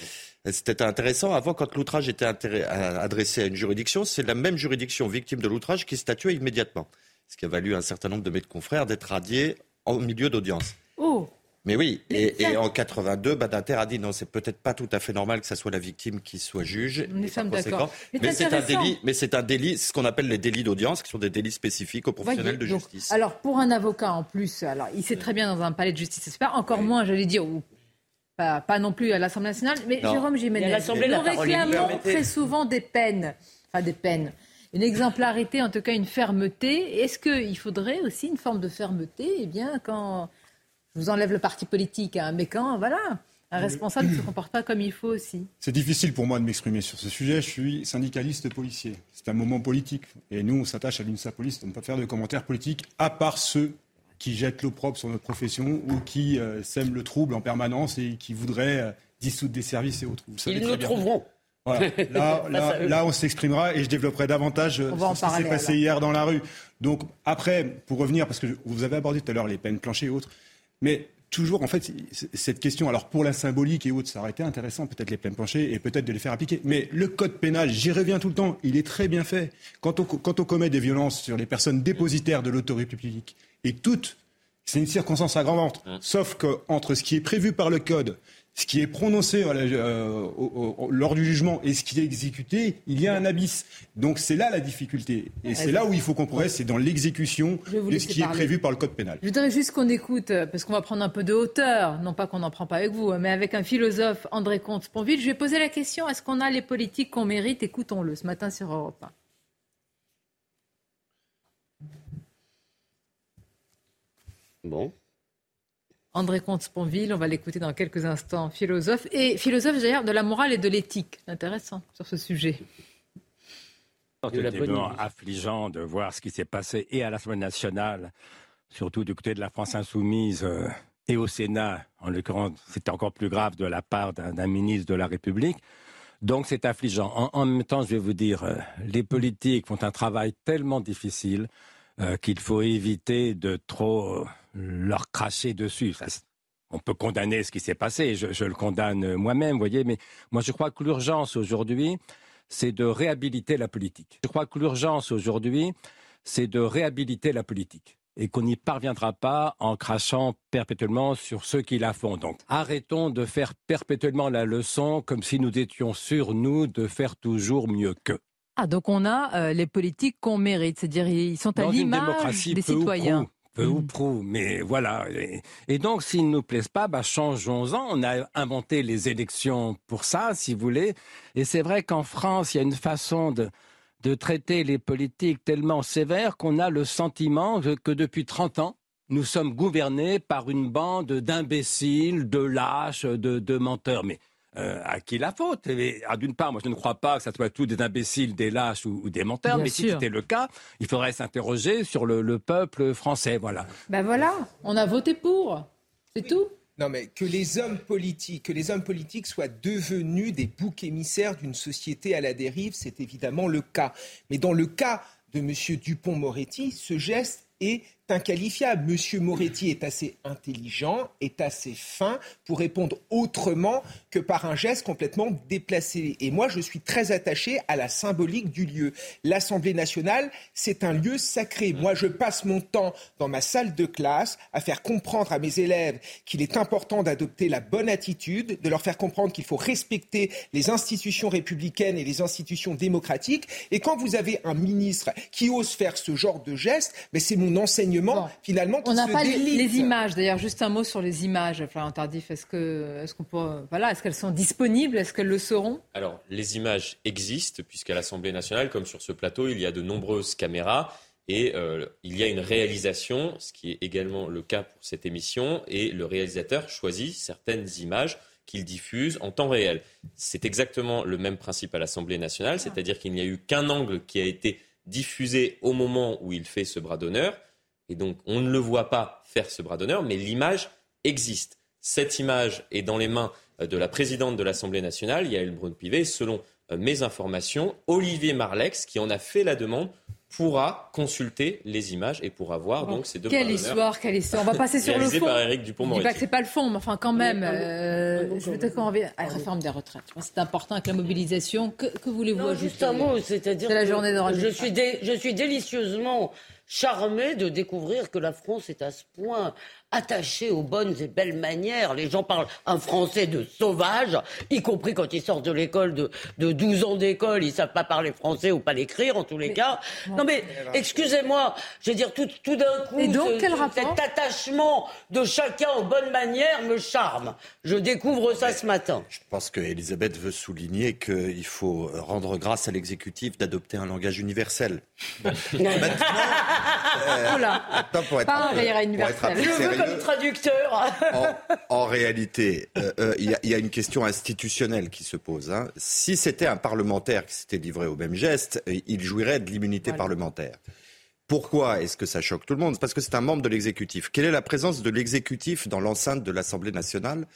c'était intéressant. Avant, quand l'outrage était adressé à une juridiction, c'est la même juridiction victime de l'outrage qui statuait immédiatement. Ce qui a valu à un certain nombre de mes confrères d'être radiés en milieu d'audience. Oh mais oui, et, en 82, Badinter a dit non, c'est peut-être pas tout à fait normal que ce soit la victime qui soit juge. Nous sommes d'accord. Mais c'est un délit, mais c'est un délit, ce qu'on appelle les délits d'audience, qui sont des délits spécifiques aux professionnels de justice. Alors pour un avocat en plus, alors il sait très bien dans un palais de justice, c'est pas encore moins, j'allais dire, pas, non plus à l'Assemblée nationale, mais Jérôme Jiménez, nous réclamons très souvent des peines, enfin des peines, une exemplarité, en tout cas une fermeté. Est-ce qu'il faudrait aussi une forme de fermeté? Eh bien, quand je vous enlève le parti politique, hein, mais quand, voilà, un responsable ne se comporte pas comme il faut aussi. C'est difficile pour moi de m'exprimer sur ce sujet. Je suis syndicaliste policier. C'est un moment politique. Et nous, on s'attache à l'UNSA Police de ne pas faire de commentaires politiques, à part ceux qui jettent l'opprobre sur notre profession ou qui euh, sèment le trouble en permanence et qui voudraient euh, dissoudre des services et autres. Ils nous trouveront. (laughs) Là, on s'exprimera et je développerai davantage euh, ce qui s'est passé hier dans la rue. Donc après, pour revenir, parce que vous avez abordé tout à l'heure les peines planchées et autres, mais toujours, en fait, cette question, alors pour la symbolique et autres, ça aurait été intéressant, peut-être les peines planchées et peut-être de les faire appliquer. Mais le code pénal, j'y reviens tout le temps, il est très bien fait. Quand on, quand on commet des violences sur les personnes dépositaires de l'autorité publique, et toutes, c'est une circonstance aggravante. Mmh. Sauf qu'entre ce qui est prévu par le code, ce qui est prononcé euh, lors du jugement et ce qui est exécuté, il y a un abysse. Donc c'est là la difficulté. Et c'est là où il faut qu'on progresse, c'est dans l'exécution de ce qui est prévu par le code pénal. Je voudrais juste qu'on écoute, euh, parce qu'on va prendre un peu de hauteur, non pas qu'on n'en prend pas avec vous, mais avec un philosophe, André Comte-Sponville. Je vais poser la question, est-ce qu'on a les politiques qu'on mérite? Écoutons-le ce matin sur Europe 1. Bon. André Comte-Sponville, on va l'écouter dans quelques instants, philosophe, et philosophe d'ailleurs de la morale et de l'éthique. Intéressant sur ce sujet. C'est affligeant de voir ce qui s'est passé et à l'Assemblée nationale, surtout du côté de la France insoumise euh, et au Sénat. En l'occurrence, c'était encore plus grave de la part d'un ministre de la République. Donc c'est affligeant. En, même temps, je vais vous dire, euh, les politiques font un travail tellement difficile euh, qu'il faut éviter de trop leur cracher dessus. on peut condamner ce qui s'est passé, je, le condamne moi-même, voyez, mais moi je crois que l'urgence aujourd'hui, c'est de réhabiliter la politique. Je crois que l'urgence aujourd'hui, c'est de réhabiliter la politique et qu'on n'y parviendra pas en crachant perpétuellement sur ceux qui la font. Donc arrêtons de faire perpétuellement la leçon comme si nous étions sûrs, nous, de faire toujours mieux qu'eux. Ah, donc on a euh, les politiques qu'on mérite, c'est-à-dire ils sont à l'image des citoyens. peu ou mmh. prou, mais voilà. Et, donc, s'ils ne nous plaisent pas, bah, changeons-en. On a inventé les élections pour ça, si vous voulez. Et c'est vrai qu'en France, il y a une façon de, de traiter les politiques tellement sévère qu'on a le sentiment que depuis 30 ans, nous sommes gouvernés par une bande d'imbéciles, de lâches, de, menteurs. Mais euh, à qui la faute? Ah, D'une part, moi je ne crois pas que ce soit tous des imbéciles, des lâches ou, des menteurs, mais si c'était le cas, il faudrait s'interroger sur le, peuple français. Voilà. Ben voilà, on a voté pour. C'est tout. Non, mais que les hommes politiques, que les hommes politiques soient devenus des boucs émissaires d'une société à la dérive, c'est évidemment le cas. Mais dans le cas de M. Dupont-Moretti, ce geste est inqualifiable. Monsieur Moretti est assez intelligent, est assez fin pour répondre autrement que par un geste complètement déplacé. Et moi, je suis très attaché à la symbolique du lieu. L'Assemblée nationale, c'est un lieu sacré. Moi, je passe mon temps dans ma salle de classe à faire comprendre à mes élèves qu'il est important d'adopter la bonne attitude, de leur faire comprendre qu'il faut respecter les institutions républicaines et les institutions démocratiques. Et quand vous avez un ministre qui ose faire ce genre de geste, mais c'est mon enseignement finalement, On n'a pas les images. D'ailleurs, juste un mot sur les images, Florian Tardif. Est-ce que, est-ce qu'on peut, voilà, est-ce qu'elles sont disponibles? Est-ce qu'elles le seront? Alors, les images existent puisqu'à l'Assemblée nationale, comme sur ce plateau, il y a de nombreuses caméras. Et euh, il y a une réalisation, ce qui est également le cas pour cette émission, et le réalisateur choisit certaines images qu'il diffuse en temps réel. C'est exactement le même principe à l'Assemblée nationale, c'est-à-dire qu'il n'y a eu qu'un angle qui a été diffusé au moment où il fait ce bras d'honneur, et donc, on ne le voit pas faire ce bras d'honneur, mais l'image existe. Cette image est dans les mains euh, de la présidente de l'Assemblée nationale, Yael Braun-Pivet. Selon euh, mes informations, Olivier Marlex, qui en a fait la demande, pourra consulter les images et pourra voir donc ces deux Quelle histoire, quelle histoire. On va passer sur le fond. par Éric Dupond-Moretti. Je dis pas que c'est pas le fond, mais enfin quand même, euh, je qu'on revient à la réforme des retraites. C'est important avec la mobilisation. Que, que voulez-vous ajouter Juste un mot, c'est-à-dire la journée de je suis, je suis délicieusement charmé de découvrir que la France est à ce point attachés aux bonnes et belles manières. Les gens parlent un français de sauvage, y compris quand ils sortent de l'école de, de 12 ans d'école, ils savent pas parler français ou pas l'écrire en tous les cas. Non mais excusez-moi, je veux dire tout, tout d'un coup, et donc, quel cet attachement de chacun aux bonnes manières me charme. Je découvre ça ce matin. Je pense qu'Elisabeth veut souligner qu'il faut rendre grâce à l'exécutif d'adopter un langage universel. maintenant, (laughs) euh, pour être, pas un universel traducteur. En, réalité, euh, euh, il y, a une question institutionnelle qui se pose. Hein. Si c'était un parlementaire qui s'était livré au même geste, euh, il jouirait de l'immunité parlementaire. Pourquoi est-ce que ça choque tout le monde? Parce que c'est un membre de l'exécutif. Quelle est la présence de l'exécutif dans l'enceinte de l'Assemblée nationale?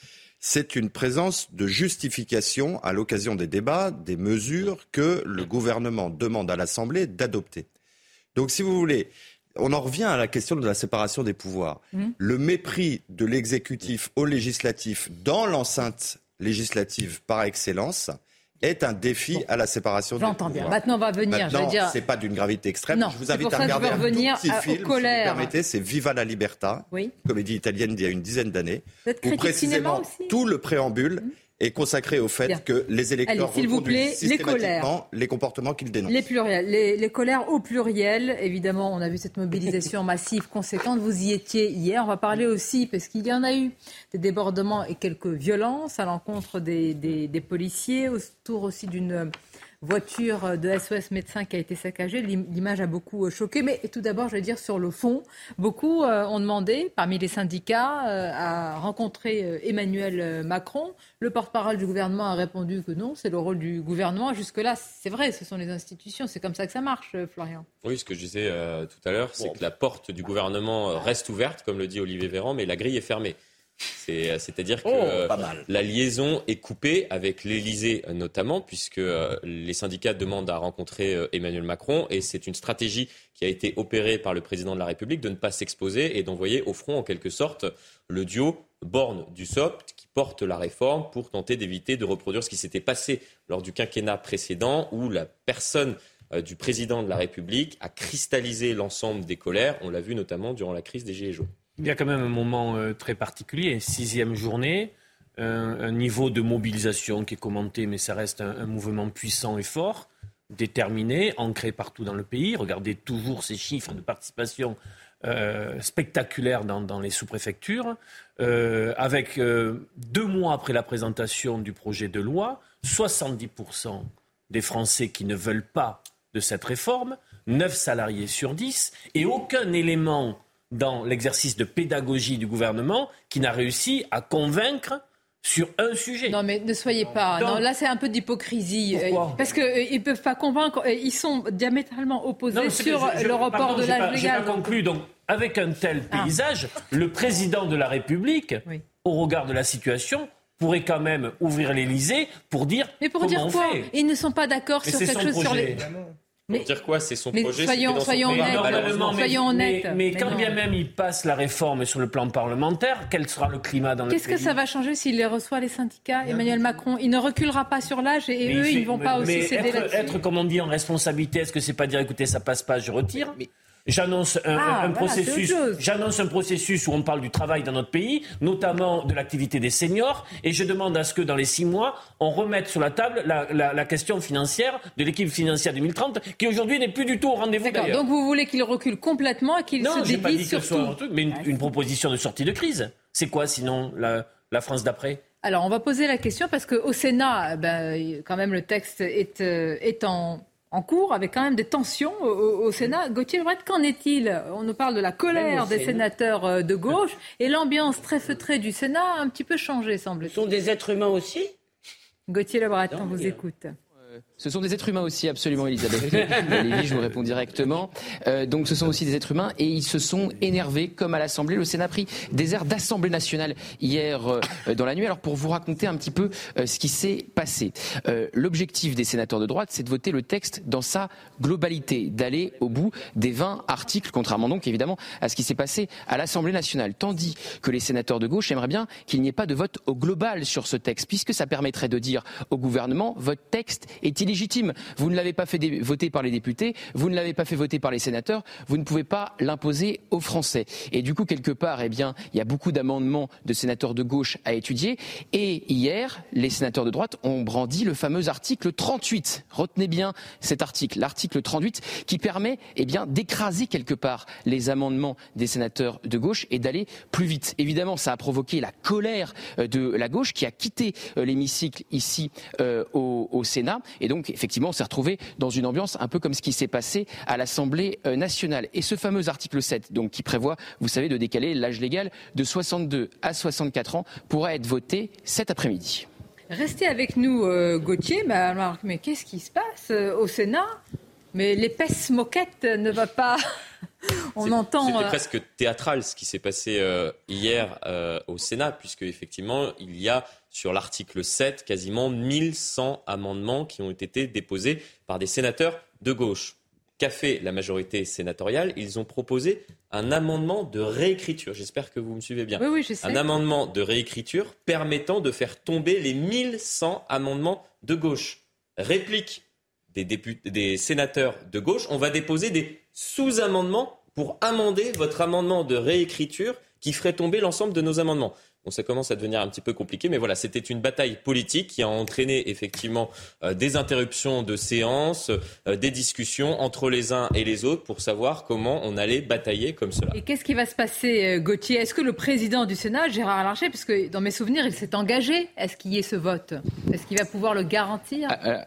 C'est une présence de justification à l'occasion des débats des mesures que le gouvernement demande à l'Assemblée d'adopter. Donc, si vous voulez, on en revient à la question de la séparation des pouvoirs. Mmh. Le mépris de l'exécutif au législatif dans l'enceinte législative par excellence est un défi à la séparation des pouvoirs. J'entends bien. Maintenant, on va venir. Maintenant, dire... c'est pas d'une gravité extrême. je vous invite à regarder un petit film, si vous permettez. C'est Viva la Libertà, comédie italienne d'il y a une dizaine d'années, où précisément tout le préambule mmh est consacré au fait que les électeurs vous plaît, les comportements qu'ils dénoncent. Les pluriels, les, colères au pluriel. Évidemment, on a vu cette mobilisation (laughs) massive, conséquente. Vous y étiez hier. On va parler aussi, parce qu'il y en a eu des débordements et quelques violences à l'encontre des, des policiers, autour aussi d'une voiture de SOS médecin qui a été saccagée. L'image a beaucoup euh, choqué. Mais tout d'abord, je vais dire sur le fond, beaucoup euh, ont demandé, parmi les syndicats, euh, à rencontrer Emmanuel Macron. Le porte-parole du gouvernement a répondu que non, c'est le rôle du gouvernement. Jusque-là, c'est vrai, ce sont les institutions. C'est comme ça que ça marche, Florian. Oui, ce que je disais tout à l'heure, c'est que la porte du gouvernement reste ouverte, comme le dit Olivier Véran, mais la grille est fermée. C'est-à-dire que oh, la liaison est coupée avec l'Élysée notamment, puisque les syndicats demandent à rencontrer Emmanuel Macron, et c'est une stratégie qui a été opérée par le président de la République de ne pas s'exposer et d'envoyer au front en quelque sorte le duo Borne du SOP qui porte la réforme pour tenter d'éviter de reproduire ce qui s'était passé lors du quinquennat précédent où la personne euh, du président de la République a cristallisé l'ensemble des colères. On l'a vu notamment durant la crise des Gilets jaunes. Il y a quand même un moment euh, très particulier, sixième journée, un, niveau de mobilisation qui est commenté, mais ça reste un, mouvement puissant et fort, déterminé, ancré partout dans le pays. Regardez toujours ces chiffres de participation euh, spectaculaires dans, les sous-préfectures. avec deux mois après la présentation du projet de loi, 70% des Français qui ne veulent pas de cette réforme, 9 salariés sur 10, et aucun élément dans l'exercice de pédagogie du gouvernement qui n'a réussi à convaincre sur un sujet. Non, mais ne soyez pas. Non, là, c'est un peu d'hypocrisie. Euh, parce qu'ils euh, ne peuvent pas convaincre. Euh, ils sont diamétralement opposés sur le report de l'âge légal. Pas conclu. Donc, avec un tel ah. paysage, le président de la République, au regard de la situation, pourrait quand même ouvrir l'Elysée pour dire. Mais pour dire quoi Ils ne sont pas d'accord sur quelque chose sur les. Mais, dire quoi C'est son projet Soyons, soyons honnêtes. Mais, quand bien même il passe la réforme sur le plan parlementaire, quel sera le climat dans le Qu'est-ce que ça va changer s'il les reçoit les syndicats Emmanuel Macron, il ne reculera pas sur l'âge et, eux, ils ne vont pas aussi céder là-dessus. Être, comme on dit, en responsabilité, est-ce que c'est pas dire écoutez, ça passe pas, je retire? J'annonce un, ah, processus. J'annonce un processus où on parle du travail dans notre pays, notamment de l'activité des seniors, et je demande à ce que dans les six mois, on remette sur la table la, question financière de l'équipe financière 2030, qui aujourd'hui n'est plus du tout au rendez-vous. Donc vous voulez qu'il recule complètement et qu'il se dédie sur tout. Truc, mais une, proposition de sortie de crise. C'est quoi sinon la, France d'après? Alors, on va poser la question parce qu'au Sénat, ben, quand même, le texte est, euh, est en, en cours avec quand même des tensions au, Sénat. Gauthier Lebret, qu'en est-il? On nous parle de la colère des sénateurs euh, de gauche et l'ambiance très feutrée du Sénat a un petit peu changé, semble-t-il. Ce sont des êtres humains aussi? Gauthier Lebret, on vous écoute. Ce sont des êtres humains aussi, absolument, Elisabeth (laughs) Lévy, je vous réponds directement. Euh, donc ce sont aussi des êtres humains et ils se sont énervés, comme à l'Assemblée. Le Sénat a pris des airs d'Assemblée nationale hier euh, dans la nuit. Alors pour vous raconter un petit peu euh, ce qui s'est passé. L'objectif des sénateurs de droite, c'est de voter le texte dans sa globalité, d'aller au bout des 20 articles, contrairement donc évidemment à ce qui s'est passé à l'Assemblée nationale. Tandis que les sénateurs de gauche aimeraient bien qu'il n'y ait pas de vote au global sur ce texte, puisque ça permettrait de dire au gouvernement, votre texte est illégitime. Vous ne l'avez pas fait voter par les députés, vous ne l'avez pas fait voter par les sénateurs, vous ne pouvez pas l'imposer aux Français. Et du coup, quelque part, eh bien, il y a beaucoup d'amendements de sénateurs de gauche à étudier. Et hier, les sénateurs de droite ont brandi le fameux article 38. Retenez bien cet article, l'article 38, qui permet, eh bien, d'écraser quelque part les amendements des sénateurs de gauche et d'aller plus vite. Évidemment, ça a provoqué la colère euh, de la gauche qui a quitté euh, l'hémicycle ici euh, au, au Sénat. Et donc, effectivement, on s'est retrouvé dans une ambiance un peu comme ce qui s'est passé à l'Assemblée euh, nationale. Et ce fameux article 7, donc, qui prévoit, vous savez, de décaler l'âge légal de 62 à 64 ans, pourra être voté cet après-midi. Restez avec nous, euh, Gauthier. Bah, mais qu'est-ce qui se passe euh, au Sénat? Mais l'épaisse moquette ne va pas. (laughs) On entend. C'était presque théâtral ce qui s'est passé hier au Sénat, puisque effectivement, il y a sur l'article 7 quasiment 1100 amendements qui ont été déposés par des sénateurs de gauche. Qu'a fait la majorité sénatoriale? Ils ont proposé un amendement de réécriture. J'espère que vous me suivez bien. Oui, oui, je sais. Un amendement de réécriture permettant de faire tomber les 1100 amendements de gauche. Réplique des, des sénateurs de gauche, on va déposer des sous-amendements pour amender votre amendement de réécriture qui ferait tomber l'ensemble de nos amendements ça commence à devenir un petit peu compliqué. Mais voilà, c'était une bataille politique qui a entraîné effectivement euh, des interruptions de séances, euh, des discussions entre les uns et les autres pour savoir comment on allait batailler comme cela. Et qu'est-ce qui va se passer, euh, Gauthier? Est-ce que le président du Sénat, Gérard Larcher, parce que dans mes souvenirs, il s'est engagé, est-ce qu'il y ait ce vote Est-ce qu'il va pouvoir le garantir? Ah,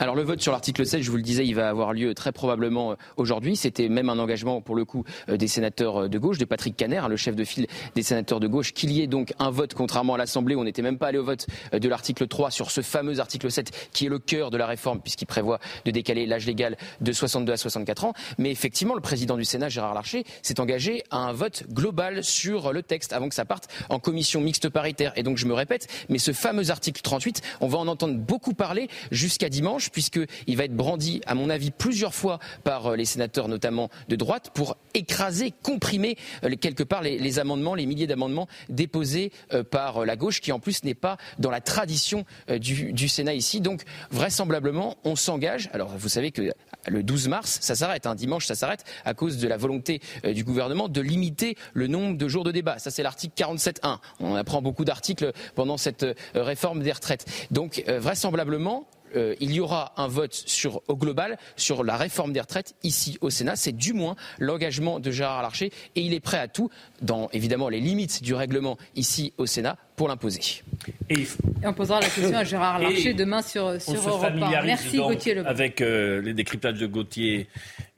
alors le vote sur l'article 7, je vous le disais, il va avoir lieu très probablement euh, aujourd'hui. C'était même un engagement pour le coup euh, des sénateurs euh, de gauche, de Patrick Caner, hein, le chef de file des sénateurs de gauche, qu'il y ait donc un vote, contrairement à l'Assemblée, on n'était même pas allé au vote de l'article 3 sur ce fameux article 7 qui est le cœur de la réforme puisqu'il prévoit de décaler l'âge légal de 62 à 64 ans. Mais effectivement, le président du Sénat, Gérard Larcher, s'est engagé à un vote global sur le texte avant que ça parte en commission mixte paritaire. Et donc je me répète, mais ce fameux article 38, on va en entendre beaucoup parler jusqu'à dimanche puisqu'il va être brandi, à mon avis, plusieurs fois par euh, les sénateurs, notamment de droite, pour écraser, comprimer euh, quelque part les, amendements, les milliers d'amendements déposés euh, par la gauche, qui en plus n'est pas dans la tradition du, Sénat ici. Donc, vraisemblablement, on s'engage. Alors, vous savez que le 12 mars, ça s'arrête. Un dimanche, ça s'arrête à cause de la volonté du gouvernement de limiter le nombre de jours de débat. Ça, c'est l'article 47.1. On apprend beaucoup d'articles pendant cette réforme des retraites. Donc, vraisemblablement, euh, il y aura un vote sur, au global sur la réforme des retraites ici au Sénat. C'est du moins l'engagement de Gérard Larcher et il est prêt à tout, dans évidemment les limites du règlement ici au Sénat, pour l'imposer. Et, on posera la question à Gérard Larcher demain sur, sur Europe 1. Merci Gauthier Avec euh, les décryptages de Gauthier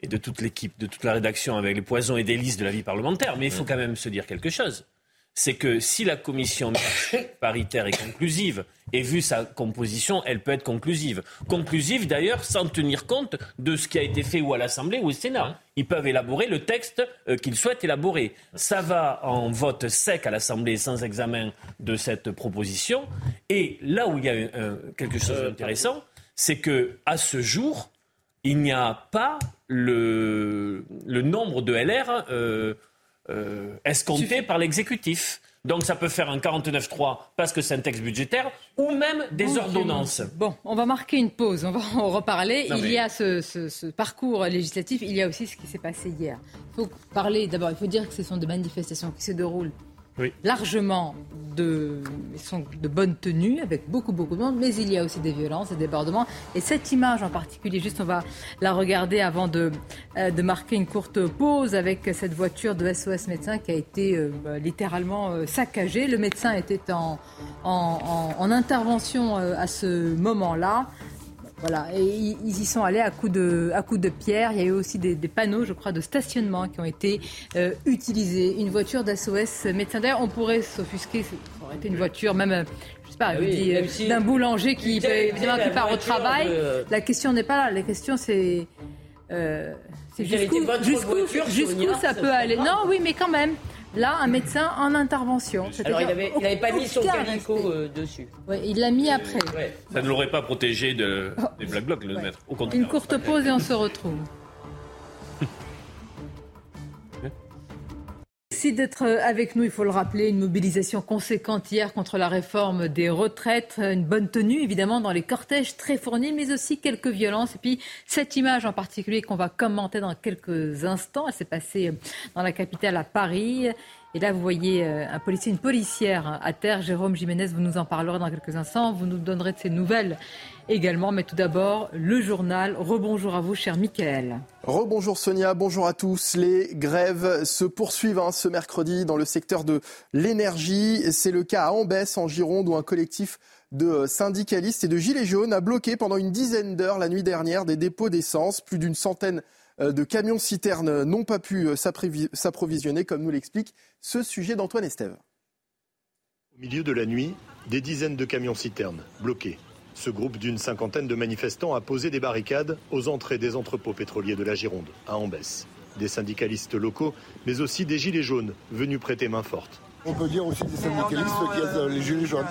et de toute l'équipe, de toute la rédaction, avec les poisons et délices de la vie parlementaire. Mais il faut quand même se dire quelque chose c'est que si la commission (coughs) paritaire est conclusive, et vu sa composition, elle peut être conclusive. Conclusive d'ailleurs sans tenir compte de ce qui a été fait ou à l'Assemblée ou au Sénat. Ils peuvent élaborer le texte euh, qu'ils souhaitent élaborer. Ça va en vote sec à l'Assemblée sans examen de cette proposition. Et là où il y a quelque chose d'intéressant, c'est que à ce jour, il n'y a pas le, nombre de LR. Euh, euh, escompté par l'exécutif. Donc ça peut faire un 49-3 parce que c'est un texte budgétaire ou même des ordonnances. Bon, on va marquer une pause, on va en reparler. il y a ce, parcours législatif, il y a aussi ce qui s'est passé hier. Il faut parler, d'abord, il faut dire que ce sont des manifestations qui se déroulent largement de, sont de bonne tenue, avec beaucoup, beaucoup de monde, mais il y a aussi des violences, des débordements. Et cette image en particulier, juste on va la regarder avant de, euh, de marquer une courte pause avec cette voiture de SOS médecin qui a été euh, bah, littéralement euh, saccagée. Le médecin était en, en intervention à ce moment-là. Voilà, et ils y sont allés à coups de, à coups de pierre. Il y a eu aussi des, panneaux, je crois, de stationnement qui ont été euh, utilisés. Une voiture d'SOS médecin d'air, on pourrait s'offusquer, ça aurait été une voiture même je sais pas, ah euh, d'un boulanger qui, évidemment, qui part au travail. Euh, la question n'est pas là. La question, c'est jusqu'où jusqu'où ça peut aller. Non, oui, mais quand même. Là, un médecin en intervention. Alors, il n'avait pas mis son calico euh, dessus. il l'a mis après. Ça ne l'aurait pas protégé de, des Black Blocs, le mettre. Au contraire. Une courte pause et on se retrouve. Merci d'être avec nous. Il faut le rappeler, une mobilisation conséquente hier contre la réforme des retraites. Une bonne tenue, évidemment, dans les cortèges très fournis, mais aussi quelques violences. Et puis, cette image en particulier qu'on va commenter dans quelques instants, elle s'est passée dans la capitale à Paris. Et là, vous voyez euh, un policier, une policière à terre. Jérôme Jiménez, vous nous en parlerez dans quelques instants. Vous nous donnerez de ces nouvelles également. Mais tout d'abord, le journal. Rebonjour à vous, cher Michael. Rebonjour Sonia, bonjour à tous. Les grèves se poursuivent hein, ce mercredi dans le secteur de l'énergie. C'est le cas à Ambès, en Gironde, où un collectif de syndicalistes et de gilets jaunes a bloqué pendant une dizaine d'heures la nuit dernière des dépôts d'essence. Plus d'une centaine euh, de camions citernes n'ont pas pu euh, s'approvisionner, comme nous l'explique ce sujet d'Antoine Estève. Au milieu de la nuit, des dizaines de camions citernes bloqués. Ce groupe d'une cinquantaine de manifestants a posé des barricades aux entrées des entrepôts pétroliers de la Gironde, à Ambès. Des syndicalistes locaux, mais aussi des gilets jaunes venus prêter main forte. On peut dire aussi des syndicalistes qui aident les gilets jaunes.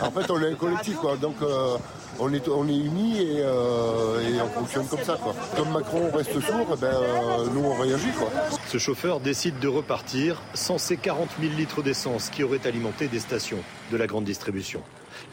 En fait, on est un collectif, quoi. Donc, euh, on est, on est unis euh, et, on fonctionne comme ça. Quoi. Comme Macron reste sourd, eh ben, euh, nous on réagit. Quoi. Ce chauffeur décide de repartir sans ces 40 000 litres d'essence qui auraient alimenté des stations de la grande distribution.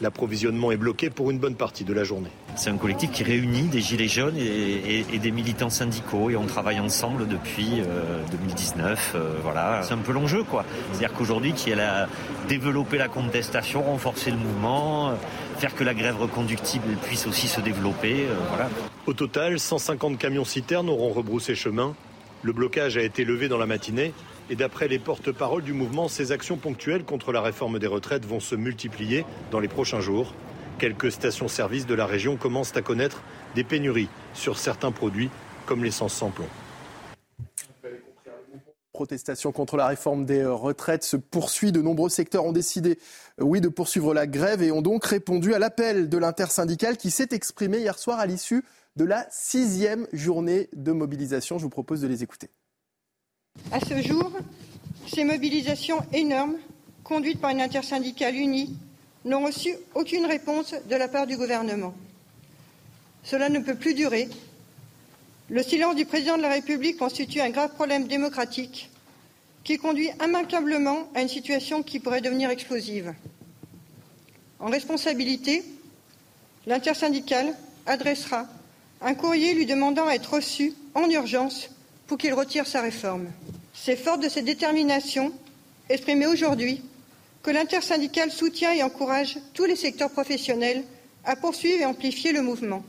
L'approvisionnement est bloqué pour une bonne partie de la journée. C'est un collectif qui réunit des gilets jaunes et, des militants syndicaux et on travaille ensemble depuis 2019. Euh, voilà, c'est un peu l'enjeu quoi. C'est-à-dire qu'aujourd'hui, qui est la développer la contestation, renforcer le mouvement, faire que la grève reconductible puisse aussi se développer. Euh, voilà. Au total, 150 camions citernes auront rebroussé chemin. Le blocage a été levé dans la matinée et d'après les porte-paroles du mouvement, ces actions ponctuelles contre la réforme des retraites vont se multiplier dans les prochains jours. Quelques stations-service de la région commencent à connaître des pénuries sur certains produits comme l'essence sans plomb protestation contre la réforme des retraites se poursuit. De nombreux secteurs ont décidé, euh, oui, de poursuivre la grève et ont donc répondu à l'appel de l'intersyndicale qui s'est exprimé hier soir à l'issue de la sixième journée de mobilisation. Je vous propose de les écouter. À ce jour, ces mobilisations énormes, conduites par une intersyndicale unie, n'ont reçu aucune réponse de la part du gouvernement. Cela ne peut plus durer le silence du président de la République constitue un grave problème démocratique qui conduit immanquablement à une situation qui pourrait devenir explosive. En responsabilité, l'intersyndicale adressera un courrier lui demandant à être reçu en urgence pour qu'il retire sa réforme. C'est fort de cette détermination exprimée aujourd'hui que l'intersyndicale soutient et encourage tous les secteurs professionnels à poursuivre et amplifier le mouvement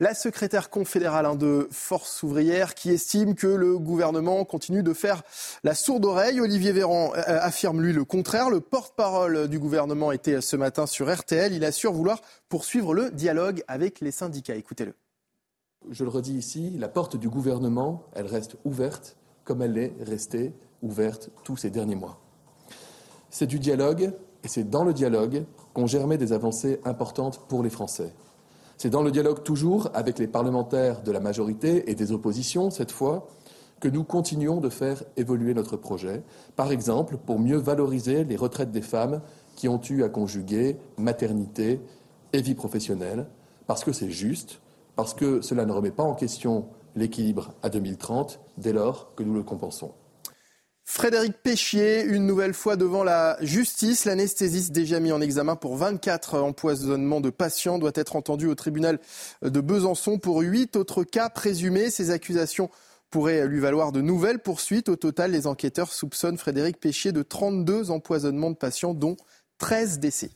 la secrétaire confédérale hein, de Force ouvrière qui estime que le gouvernement continue de faire la sourde oreille. Olivier Véran euh, affirme lui le contraire. Le porte-parole du gouvernement était ce matin sur RTL. Il assure vouloir poursuivre le dialogue avec les syndicats. Écoutez-le. Je le redis ici, la porte du gouvernement, elle reste ouverte comme elle est restée ouverte tous ces derniers mois. C'est du dialogue et c'est dans le dialogue qu'ont germé des avancées importantes pour les Français. C'est dans le dialogue toujours avec les parlementaires de la majorité et des oppositions, cette fois, que nous continuons de faire évoluer notre projet. Par exemple, pour mieux valoriser les retraites des femmes qui ont eu à conjuguer maternité et vie professionnelle, parce que c'est juste, parce que cela ne remet pas en question l'équilibre à 2030 dès lors que nous le compensons. Frédéric Péchier, une nouvelle fois devant la justice. L'anesthésiste déjà mis en examen pour 24 empoisonnements de patients doit être entendu au tribunal de Besançon pour huit autres cas présumés. Ces accusations pourraient lui valoir de nouvelles poursuites. Au total, les enquêteurs soupçonnent Frédéric Péchier de 32 empoisonnements de patients, dont 13 décès.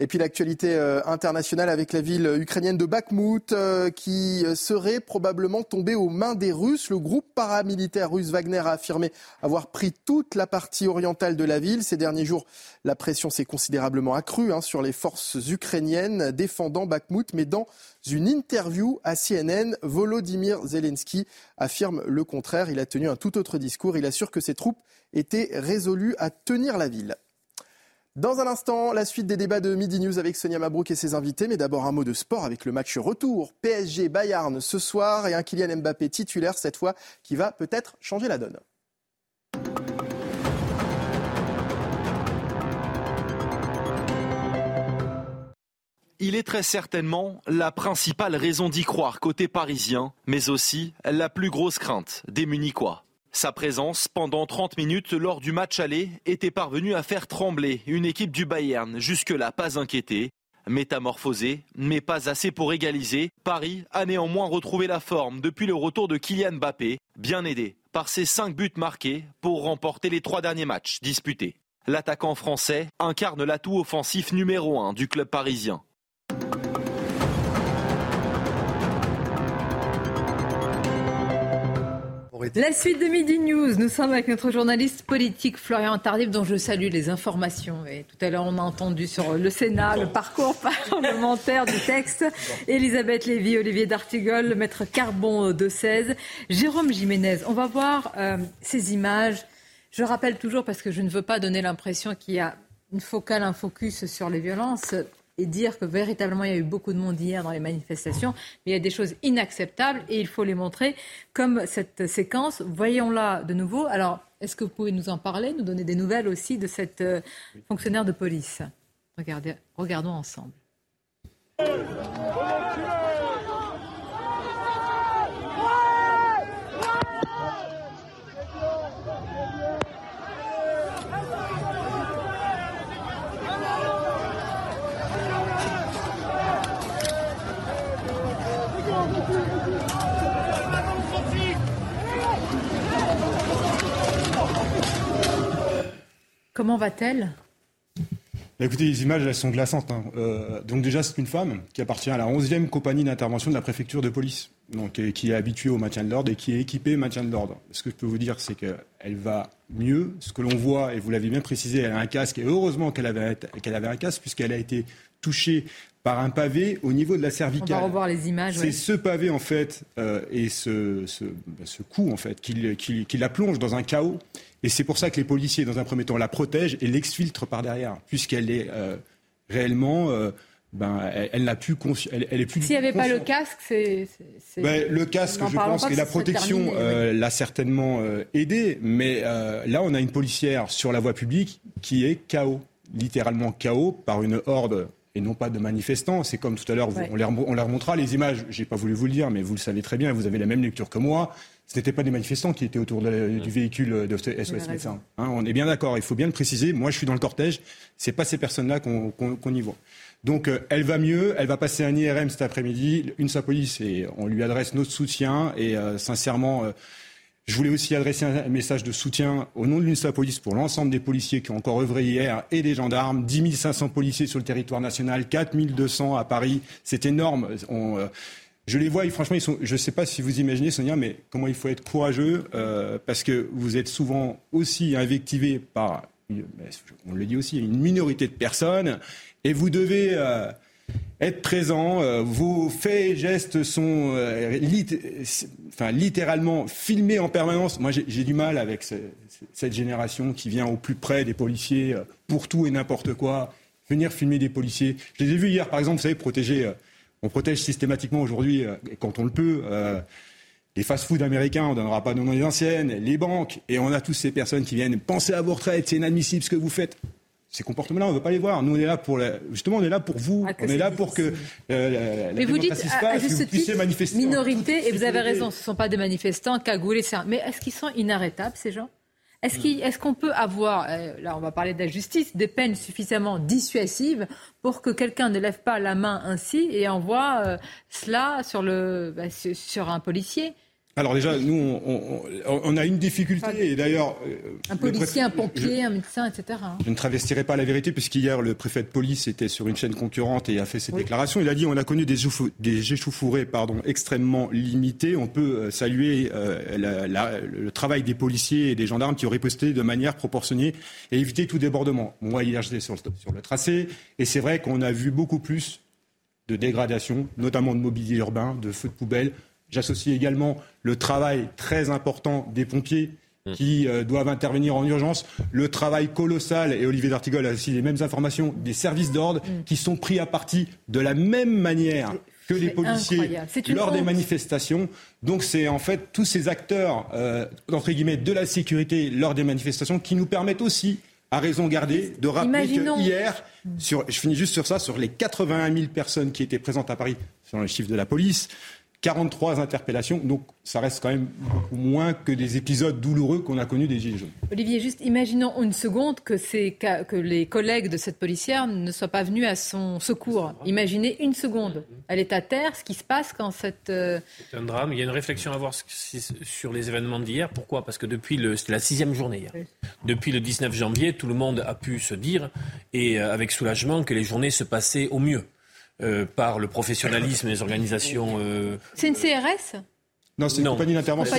Et puis l'actualité euh, internationale avec la ville ukrainienne de Bakhmut euh, qui euh, serait probablement tombée aux mains des Russes. Le groupe paramilitaire russe Wagner a affirmé avoir pris toute la partie orientale de la ville. Ces derniers jours, la pression s'est considérablement accrue hein, sur les forces ukrainiennes défendant Bakhmut. Mais dans une interview à CNN, Volodymyr Zelensky affirme le contraire. Il a tenu un tout autre discours. Il assure que ses troupes étaient résolues à tenir la ville. Dans un instant, la suite des débats de Midi News avec Sonia Mabrouk et ses invités. Mais d'abord un mot de sport avec le match retour PSG-Bayern ce soir et un Kylian Mbappé titulaire cette fois qui va peut-être changer la donne. Il est très certainement la principale raison d'y croire côté parisien, mais aussi la plus grosse crainte des Munichois. Sa présence pendant 30 minutes lors du match aller était parvenue à faire trembler une équipe du Bayern, jusque-là pas inquiétée. Métamorphosée, mais pas assez pour égaliser, Paris a néanmoins retrouvé la forme depuis le retour de Kylian Mbappé, bien aidé par ses 5 buts marqués pour remporter les trois derniers matchs disputés. L'attaquant français incarne l'atout offensif numéro 1 du club parisien. La suite de Midi News. Nous sommes avec notre journaliste politique Florian Tardif, dont je salue les informations. Et tout à l'heure, on a entendu sur le Sénat le parcours (laughs) parlementaire du texte. Elisabeth Lévy, Olivier D'Artigol, le maître Carbon de 16, Jérôme Jiménez. On va voir euh, ces images. Je rappelle toujours, parce que je ne veux pas donner l'impression qu'il y a une focale, un focus sur les violences et dire que véritablement il y a eu beaucoup de monde hier dans les manifestations, mais il y a des choses inacceptables et il faut les montrer comme cette séquence. Voyons-la de nouveau. Alors, est-ce que vous pouvez nous en parler, nous donner des nouvelles aussi de cette euh, fonctionnaire de police? Regardez, Regardons ensemble. Comment va-t-elle? Bah, Écoutez, les images, elles sont glaçantes. Hein. Euh, donc déjà, c'est une femme qui appartient à la 11e compagnie d'intervention de la préfecture de police. donc, qui est habituée au maintien de l'ordre et qui est équipée au maintien de l'ordre. Ce que je peux vous dire, c'est qu'elle va mieux. Ce que l'on voit, et vous l'avez bien précisé, elle a un casque, et heureusement qu'elle avait, qu'elle avait un casque, puisqu'elle a été touchée par un pavé au niveau de la cervicale. On va revoir les images. C'est ce pavé, en fait, euh, et ce, ce, ce, coup, en fait, qui, qui, qui, la plonge dans un chaos. Et c'est pour ça que les policiers, dans un premier temps, la protègent et l'exfiltrent par derrière, puisqu'elle est euh, réellement... Euh, ben, elle, n'a plus elle, elle, est plus. S'il n'y avait pas le casque, c'est. Ben, le casque, je pense, et la protection euh, l'a certainement aidé, mais là, on a une policière sur la voie publique qui est KO, littéralement KO par une horde et non pas de manifestants. C'est comme tout à l'heure, on, les, on les remontrera les images. J'ai pas voulu vous le dire, mais vous le savez très bien. Vous avez la même lecture que moi. Ce n'étaient pas des manifestants qui étaient autour de du véhicule de SOS Médecins. Hein, on est bien d'accord. Il faut bien le préciser. Moi, je suis dans le cortège. C'est pas ces personnes-là qu'on y voit. Donc euh, elle va mieux, elle va passer un IRM cet après-midi, une police et on lui adresse notre soutien et euh, sincèrement, euh, je voulais aussi adresser un message de soutien au nom de l'UNSA Police pour l'ensemble des policiers qui ont encore œuvré hier et des gendarmes. 10 500 policiers sur le territoire national, 4 200 à Paris. C'est énorme. On, je les vois, et franchement, je ne sais pas si vous imaginez, Sonia, mais comment il faut être courageux euh, parce que vous êtes souvent aussi invectivé par, on le dit aussi, une minorité de personnes et vous devez euh, être présent. Euh, vos faits et gestes sont euh, littéralement filmés en permanence. Moi, j'ai du mal avec cette génération qui vient au plus près des policiers pour tout et n'importe quoi. Venir filmer des policiers. Je les ai vus hier, par exemple, vous savez, protéger. on protège systématiquement aujourd'hui, quand on le peut, les fast-foods américains, on ne donnera pas de nom anciennes, les banques, et on a tous ces personnes qui viennent penser à vos retraites, c'est inadmissible ce que vous faites ces comportements-là, on ne veut pas les voir. Nous, on est là pour justement, on est là pour vous. Ah, on est là pour que euh, la, Mais vous dites, à, juste vous puissiez manifester. Minorité, et vous avez raison, ce ne sont pas des manifestants cagoulés. Mais est-ce qu'ils sont inarrêtables, ces gens? Est-ce qu'on peut avoir, euh, là on va parler de la justice, des peines suffisamment dissuasives pour que quelqu'un ne lève pas la main ainsi et envoie euh, cela sur, le, bah, sur un policier? Alors déjà, nous, on, a une difficulté, et d'ailleurs... Euh, un policier, un pompier, un médecin, etc. Je ne travestirai pas la vérité, puisqu'hier, le préfet de police était sur une chaîne concurrente et a fait cette déclaration. Il a dit on a connu des, des échauffourées pardon, extrêmement limitées. On peut euh, saluer euh, le travail des policiers et des gendarmes qui auraient posté de manière proportionnée et éviter tout débordement. Moi, hier, j'étais sur, sur le tracé, et c'est vrai qu'on a vu beaucoup plus de dégradation, notamment de mobilier urbain, de feux de poubelle, J'associe également le travail très important des pompiers mmh. qui euh, doivent intervenir en urgence, le travail colossal, et Olivier D'Artigol a aussi les mêmes informations, des services d'ordre mmh. qui sont pris à partie de la même manière que les policiers lors des manifestations. Donc c'est en fait tous ces acteurs, euh, entre guillemets, de la sécurité lors des manifestations qui nous permettent aussi à raison gardée de rappeler que hier, sur, je finis juste sur ça, sur les 81 000 personnes qui étaient présentes à Paris, selon les chiffres de la police, 43 interpellations, donc ça reste quand même beaucoup moins que des épisodes douloureux qu'on a connus des Gilets jaunes. Olivier, juste imaginons une seconde que, que les collègues de cette policière ne soient pas venus à son secours. Imaginez une seconde. Elle est à terre, ce qui se passe quand cette... Euh, c'est un drame. Il y a une réflexion à avoir sur les événements d'hier. Pourquoi? Parce que depuis le... C'était la sixième journée hier. Depuis le 19 janvier, tout le monde a pu se dire, et euh, avec soulagement, que les journées se passaient au mieux. Euh, par le professionnalisme des organisations. Euh, c'est une CRS non, c'est une compagnie d'intervention.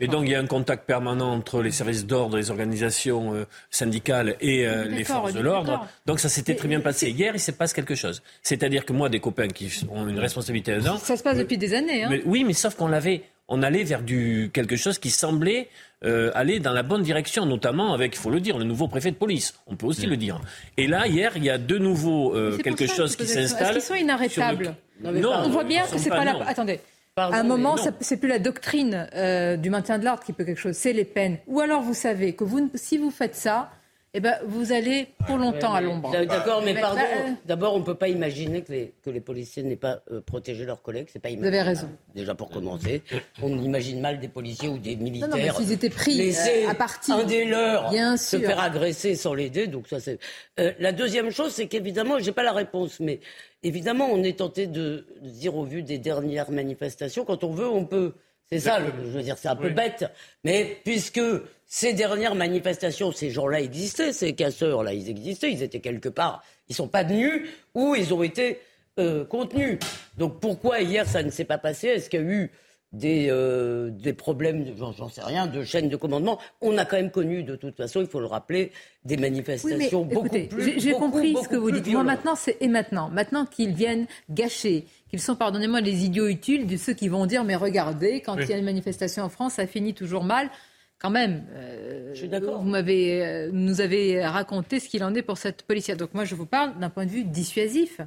Et donc il y a un contact permanent entre les services d'ordre, les organisations euh, syndicales et les forces de l'ordre. Donc ça s'était très bien passé. Hier, il se passe quelque chose. C'est-à-dire que moi, des copains qui ont une responsabilité là-dedans... Ça se passe depuis des années. Hein. oui, mais sauf qu'on l'avait... On allait vers du, quelque chose qui semblait euh, aller dans la bonne direction, notamment avec, il faut le dire, le nouveau préfet de police. On peut aussi le dire. Et là, hier, il y a de nouveau euh, quelque chose qui s'installe. Est-ce qu'ils sont inarrêtables non, On voit bien que c'est pas, la. Attendez. à un moment, c'est plus la doctrine euh, du maintien de l'ordre qui peut quelque chose, c'est les peines. Ou alors vous savez que vous, si vous faites ça, eh ben, vous allez pour longtemps à l'ombre. D'accord, mais pardon. Bah, d'abord, on ne peut pas imaginer que les, que les policiers n'aient pas euh, protégé leurs collègues. C'est pas Vous avez raison. Déjà pour commencer, on imagine mal des policiers ou des militaires. Non, non, mais étaient pris euh, à partir un des leurs Bien se faire agresser sans l'aider. Donc ça, c'est. Euh, la deuxième chose, c'est qu'évidemment, j'ai pas la réponse, mais évidemment, on est tenté de dire au vu des dernières manifestations, quand on veut, on peut. C'est ça, je veux dire, c'est un peu bête. Mais puisque ces dernières manifestations, ces gens-là existaient, ces casseurs-là, ils existaient, ils étaient quelque part. Ils ne sont pas venus ou ils ont été euh, contenu. Donc pourquoi hier ça ne s'est pas passé? Est-ce qu'il y a eu des, euh, des problèmes, j'en sais rien, de chaîne de commandement. On a quand même connu, de toute façon, il faut le rappeler, des manifestations beaucoup plus. J'ai compris ce que vous dites. Moi, maintenant, c'est et maintenant. Maintenant qu'ils viennent gâcher, qu'ils sont, pardonnez-moi, les idiots utiles de ceux qui vont dire mais regardez, quand il y a une manifestation en France, ça finit toujours mal. Quand même, euh, vous m'avez, euh, nous avez raconté ce qu'il en est pour cette policière. Donc moi, je vous parle d'un point de vue dissuasif.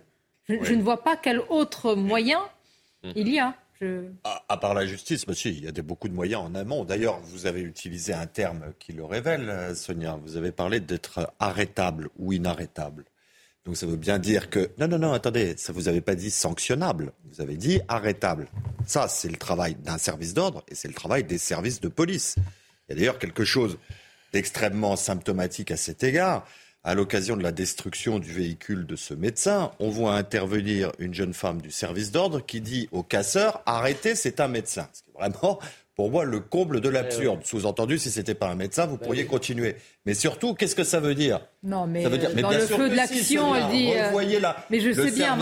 Je, ne vois pas quel autre moyen hum. il y a. À, part la justice, monsieur, il y a beaucoup de moyens en amont. D'ailleurs, vous avez utilisé un terme qui le révèle, euh, Sonia. Vous avez parlé d'être arrêtable ou inarrêtable. Donc ça veut bien dire que... Non, non, non, attendez, ça vous avez pas dit sanctionnable, vous avez dit arrêtable. Ça, c'est le travail d'un service d'ordre et c'est le travail des services de police. Il y a d'ailleurs quelque chose d'extrêmement symptomatique à cet égard à l'occasion de la destruction du véhicule de ce médecin, on voit intervenir une jeune femme du service d'ordre qui dit au casseur Arrêtez, c'est un médecin. C'est vraiment, pour moi, le comble de l'absurde. Sous-entendu, si ce n'était pas un médecin, vous pourriez continuer. Mais surtout, qu'est-ce que ça veut dire? Non, mais, dire, dans le feu de l'action, elle dit. Vous voyez là, mais je sais bien,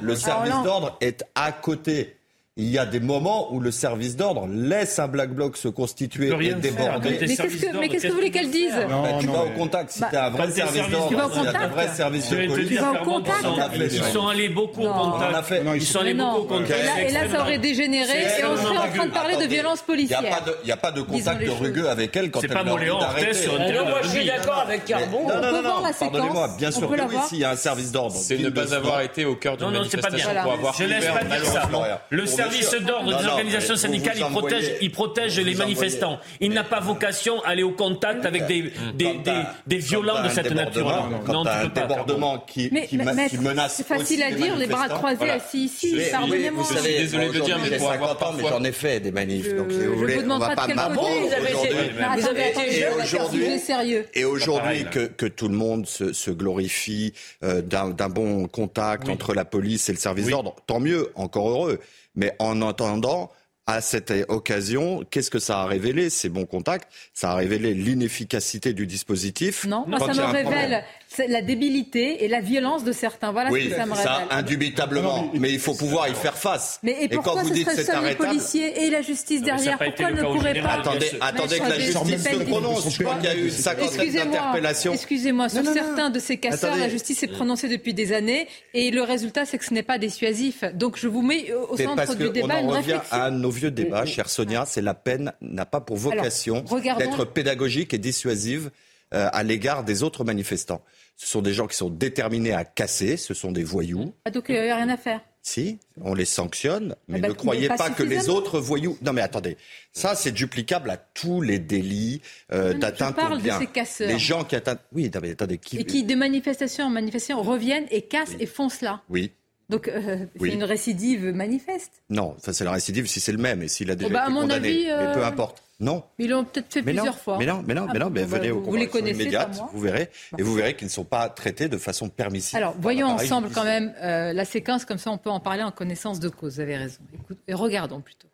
Le service d'ordre est à côté il y a des moments où le service d'ordre laisse un black bloc se constituer et déborder. Mais qu'est-ce que, vous voulez qu'elle dise bah, Tu vas au contact. Si bah, tu as un vrai service d'ordre, si tu as un vrai service de police. Tu vas au contact. Ils sont allés beaucoup au contact. Ils sont allés beaucoup au contact. Et là, ça aurait dégénéré et on serait en train de parler de violence policière. Il n'y a pas de contact rugueux avec elle quand elle leur dit d'arrêter. Moi, je suis d'accord avec Carbon. Non, non, non, pardonnez-moi. Bien sûr que oui, s'il y a un service d'ordre. C'est ne pas avoir été au cœur d'une manifestation pour avoir Je laisse pas dire ça. Le service d'ordre organisations syndicales, il protège, il protège les manifestants. Il n'a pas vocation à aller au contact avec des, des, des, violents de cette nature. Non, tu peux pas. débordement qui, menace. C'est facile à dire, les bras croisés assis ici. Pardonnez-moi. Je suis désolé de dire, mais pour avoir mais j'en ai fait des manifs. Donc, si vous voulez, on va pas Vous avez été sérieux. Et aujourd'hui, que tout le monde se glorifie euh, d'un bon contact entre la police et le service d'ordre, tant mieux, encore heureux. Mais en entendant, à cette occasion, qu'est-ce que ça a révélé, ces bons contacts? Ça a révélé l'inefficacité du dispositif. Non, moi, ça me révèle la débilité et la violence de certains. Voilà oui, ce que ça me révèle. Ça, indubitablement. Mais il faut pouvoir y faire face. Mais et, pourquoi quand vous ce dites c'est arrêtable... les policiers et la justice derrière Pourquoi ne pourrait pas Attendez, attendez que la justice se prononce. Je crois qu'il y a eu une cinquantaine d'interpellations. Excusez-moi, sur certains de ces casseurs, la justice s'est prononcée depuis des années et le résultat, c'est que ce n'est pas dissuasif. Donc je vous mets au centre du débat une réflexion. à un nos vieux débats, chère Sonia, c'est la peine n'a pas pour vocation d'être pédagogique et dissuasive euh, à l'égard des autres manifestants. Ce sont des gens qui sont déterminés à casser, ce sont des voyous. Ah, donc il n'y a rien à faire si, on les sanctionne, mais ah bah, ne croyez pas, que les autres voyous. Non, mais attendez, ça c'est duplicable à tous les délits euh, d'atteinte au bien. De ces casseurs. Les gens qui atteignent. Oui, mais attendez, qui. Et qui, de manifestation en manifestation, reviennent et cassent et foncent là. Oui. Donc euh, c'est une récidive manifeste. Non, c'est la récidive si c'est le même et s'il a déjà oh, bah, été condamné. mais peu euh, importe. Non. Ils l'ont peut-être fait plusieurs fois. Mais non, mais non, mais non, mais ah, venez bah, au les immédiate, vous verrez, et vous verrez qu'ils ne sont pas traités de façon permissive. Alors, voyons ensemble quand même euh, la séquence, comme ça on peut en parler en connaissance de cause. Vous avez raison. Écoute, et regardons plutôt.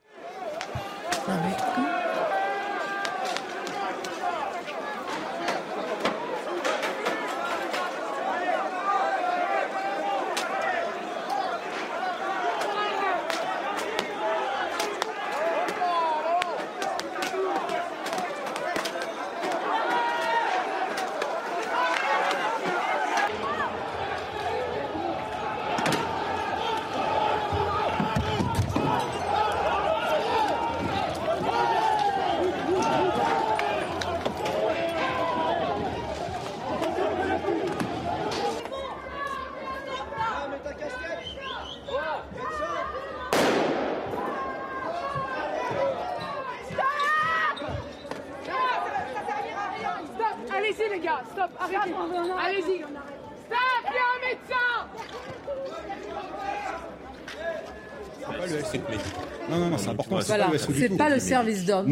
C'est pas le service d'ordre.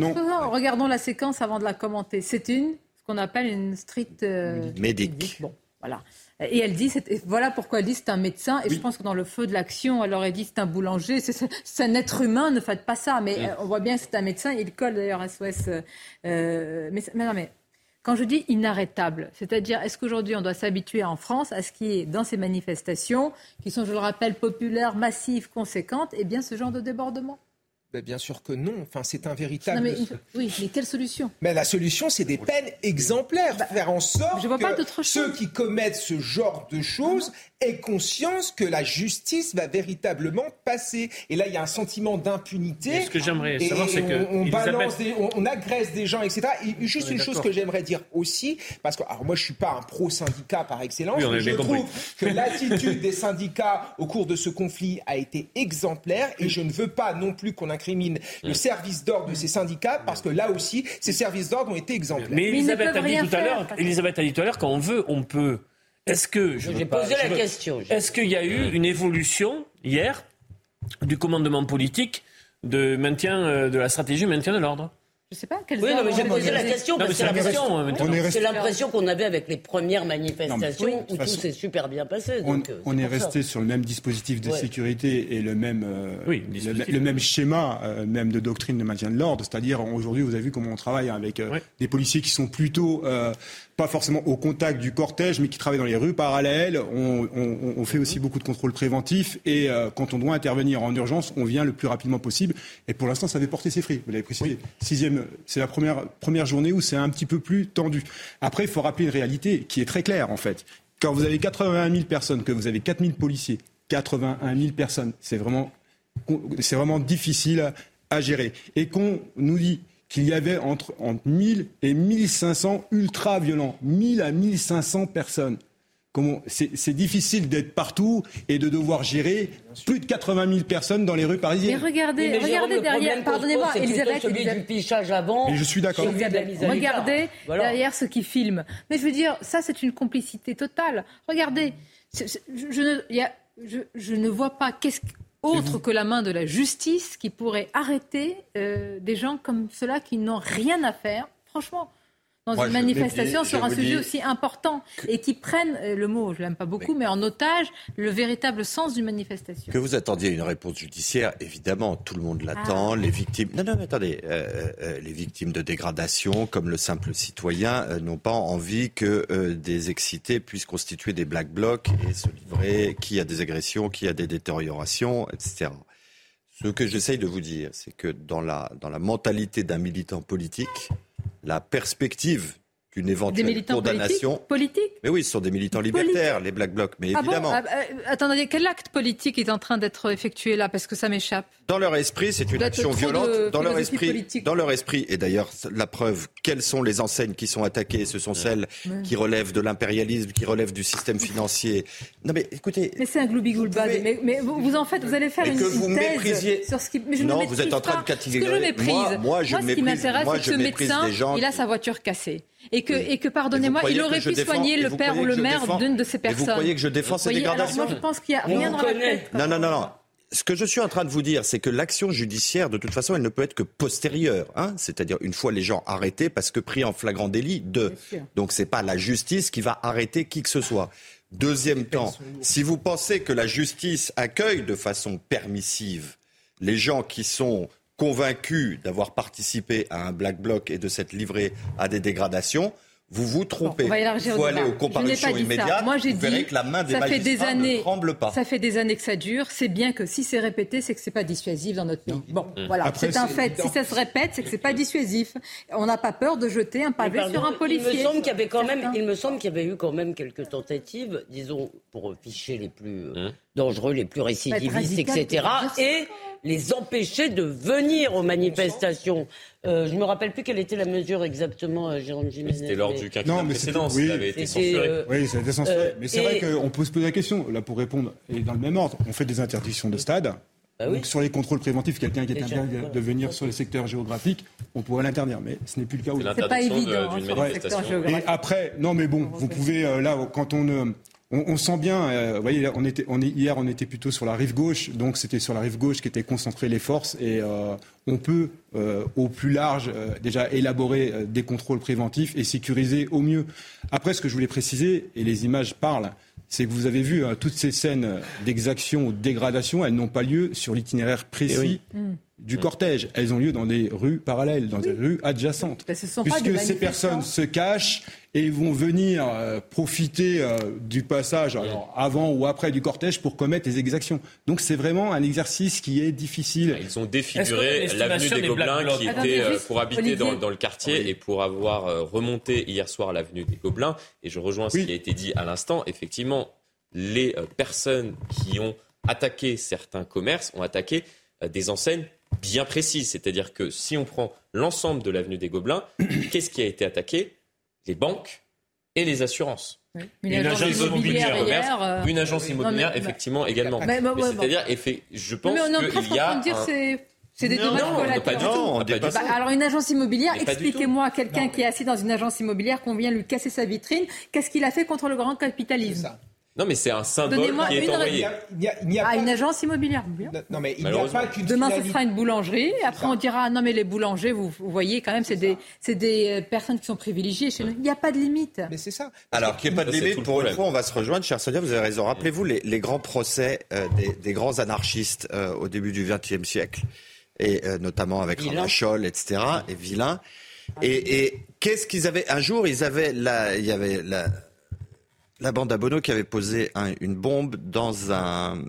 Regardons la séquence avant de la commenter. C'est une, ce qu'on appelle une street euh, médic. Bon, voilà. Et elle dit, voilà pourquoi elle dit c'est un médecin. Et je pense que dans le feu de l'action, elle aurait dit c'est un boulanger, c'est un être humain, ne faites pas ça. Mais euh, on voit bien que c'est un médecin. Il colle d'ailleurs SOS. Euh, mais, mais non, mais Quand je dis inarrêtable, c'est-à-dire est-ce qu'aujourd'hui on doit s'habituer en France à ce qui est dans ces manifestations, qui sont, je le rappelle, populaires, massives, conséquentes, et eh bien ce genre de débordement bien sûr que non. Enfin, c'est un véritable. oui, mais quelle solution? Mais la solution, c'est des peines exemplaires. Bah, faire en sorte je vois que ceux qui commettent ce genre de choses aient conscience que la justice va véritablement passer. Et là, il y a un sentiment d'impunité. Ce que j'aimerais savoir, c'est que on, balance, on, agresse des gens, etc. Et juste une chose que j'aimerais dire aussi, parce que alors moi, je suis pas un pro syndicat par excellence, mais je trouve que (laughs) l'attitude des syndicats au cours de ce conflit a été exemplaire, et je ne veux pas non plus qu'on incrimine le service d'ordre de ces syndicats, parce que là aussi, ces services d'ordre ont été exemplaires. Mais Elisabeth a dit tout à l'heure, Elisabeth a dit tout à l'heure, quand on veut, on peut. Est-ce que j'ai posé la question Est-ce qu'il y a eu une évolution hier du commandement politique de maintien euh, de la stratégie maintien de l'ordre? Je sais pas. oui, non, mais j'ai posé la question parce que c'est l'impression qu'on avait avec les premières manifestations où tout s'est super bien passé. on, euh, est, resté sur le même dispositif de sécurité et le même, euh, le, même schéma, même de doctrine de maintien de l'ordre. C'est-à-dire, aujourd'hui, vous avez vu comment on travaille avec des policiers qui sont plutôt pas forcément au contact du cortège, mais qui travaillent dans les rues parallèles. On, fait aussi beaucoup de contrôles préventifs et euh, quand on doit intervenir en urgence, on vient le plus rapidement possible. Et pour l'instant, ça avait porté ses fruits. Vous l'avez précisé. Sixième, c'est la première, première journée où c'est un petit peu plus tendu. Après, il faut rappeler une réalité qui est très claire en fait. Quand vous avez 81 000 personnes, que vous avez 4 000 policiers, 81 000 personnes, c'est vraiment, c'est vraiment difficile à gérer. Et qu'on nous dit qu'il y avait entre, entre 1000 et 1500 ultra-violents. 1000 à 1500 personnes. C'est difficile d'être partout et de devoir gérer plus de 80 000 personnes dans les rues parisiennes. Mais regardez, regardez derrière, pardonnez-moi, Elisabeth. celui du pichage avant. Mais je suis d'accord. Regardez derrière ceux qui filment. Mais je veux dire, ça c'est une complicité totale. Regardez, je, ne, je, ne vois pas qu'est-ce autre que la main de la justice qui pourrait arrêter euh, des gens comme ceux-là qui n'ont rien à faire. Franchement, dans une manifestation sur un sujet aussi important et qui prennent, euh, le mot je l'aime pas beaucoup, mais... en otage le véritable sens d'une manifestation. Que vous attendiez une réponse judiciaire, évidemment, tout le monde l'attend. Ah. Les victimes, non, non, mais attendez, euh, euh, les victimes de dégradation, comme le simple citoyen, n'ont pas envie que des excités puissent constituer des black blocs et se livrer qui a des agressions, qui a des détériorations, etc. Ce que j'essaye de vous dire, c'est que dans la, dans la mentalité d'un militant politique, la perspective d'une éventuelle condamnation. Politique, Mais oui, ce sont des militants libertaires, les Black Blocs, mais ah évidemment. Ah, euh, attendez, quel acte politique est en train d'être effectué là Parce que ça m'échappe. Dans leur esprit, c'est une action violente. dans leur esprit, dans leur esprit, et d'ailleurs, la preuve, quelles sont les enseignes qui sont attaquées Ce sont celles qui relèvent de l'impérialisme, qui relèvent du système financier. Non, mais écoutez. Mais c'est un gloubi mais, mais, vous, en faites, vous allez faire une, que vous thèse sur ce qui. Mais je non, vous êtes en train de catégoriser. Ce que je méprise. Moi, moi, je moi ce qui m'intéresse, c'est que ce médecin, il a sa voiture cassée et que, et que pardonnez-moi, il aurait pu soigner le père ou le maire d'une de ces personnes. vous croyez que je défends ces dégradations Moi, je pense qu'il n'y a rien dans la tête. Non, non, non, non. Ce que je suis en train de vous dire, c'est que l'action judiciaire, de toute façon, elle ne peut être que postérieure. Hein C'est-à-dire une fois les gens arrêtés parce que pris en flagrant délit de. Donc c'est pas la justice qui va arrêter qui que ce soit. Deuxième temps, si vous pensez que la justice accueille de façon permissive les gens qui sont convaincu d'avoir participé à un black bloc et de s'être livré à des dégradations, vous vous trompez. Il faut aller aux comparutions immédiates. Moi, j'ai dit que la main des ça fait des années, ne tremble pas. Ça fait des années que ça dure. C'est bien que si c'est répété, c'est que c'est pas dissuasif dans notre pays. Bon, mmh. voilà, c'est un fait. Si ça se répète, c'est que c'est pas dissuasif. On n'a pas peur de jeter un pavé sur un policier. Il me semble qu'il y avait quand même, il me semble qu'il y avait eu quand même quelques tentatives, disons, pour ficher les plus euh, mmh. dangereux, les plus récidivistes, etc. Et les empêcher de venir aux manifestations. Euh, je ne me rappelle plus quelle était la mesure exactement, euh, Jérôme Jiménez. C'était lors du quinquennat précédent, oui, ça avait été censuré. Euh, oui, ça a été censuré. mais c'est vrai qu'on peut se poser la question, là pour répondre, et dans le même ordre, on fait des interdictions de stade. Bah Donc sur les contrôles préventifs, quelqu'un qui est interdit de venir sur les secteurs géographiques, on pourrait l'interdire, mais ce n'est plus le cas. C'est pas évident manifestation. Et après, non mais bon, vous pouvez là quand on on, sent bien, euh, vous voyez, on était, on est, hier, on était plutôt sur la rive gauche, donc c'était sur la rive gauche qu'étaient concentrées les forces, et euh, on peut, euh, au plus large, déjà élaborer des contrôles préventifs et sécuriser au mieux. Après, ce que je voulais préciser, et les images parlent, c'est que vous avez vu toutes ces scènes d'exaction ou de dégradation, elles n'ont pas lieu sur l'itinéraire précis. Du cortège. Elles ont lieu dans des rues parallèles, dans des rues adjacentes. Ben, ce sont puisque pas des ces personnes se cachent et vont venir euh, profiter euh, du passage alors, avant ou après du cortège pour commettre des exactions. Donc c'est vraiment un exercice qui est difficile. Ils ont défiguré l'avenue des Gobelins qui était euh, pour habiter dans, dans, le quartier et pour avoir remonté hier soir l'avenue des Gobelins. Et je rejoins ce qui a été dit à l'instant. Effectivement, les personnes qui ont attaqué certains commerces ont attaqué des enseignes bien précises. C'est-à-dire que si on prend l'ensemble de l'avenue des Gobelins, (coughs) qu'est-ce qui a été attaqué? Les banques et les assurances. Une, agence immobilière, commerce, euh, une agence immobilière, effectivement, également. C'est-à-dire, je pense qu'il y a. C'est des dommages collatéraux. Bah, alors une agence immobilière, expliquez-moi quelqu'un qui est assis dans une agence immobilière qu'on vient lui casser sa vitrine, qu'est-ce qu'il a fait contre le grand capitalisme? Non, mais c'est un symbole qui est envoyé. Il y a, une agence immobilière. Non, mais il n'y a pas qu'une Demain, ce sera une boulangerie. Après, on dira non, mais les boulangers, vous, voyez, quand même, c'est des, des euh, personnes qui sont privilégiées chez nous. Il n'y a pas de limite. Mais c'est ça. Alors, qu'il n'y ait pas de limite, pour une fois, on va se rejoindre. Cher Sonia, vous avez raison. Rappelez-vous les, grands procès euh, des, grands anarchistes euh, au début du XXe siècle, et notamment avec Scholl, etc., et Villain. Et, et qu'est-ce qu'ils avaient? Un jour, ils avaient la, il y avait la la bande à Bono qui avait posé une bombe dans un,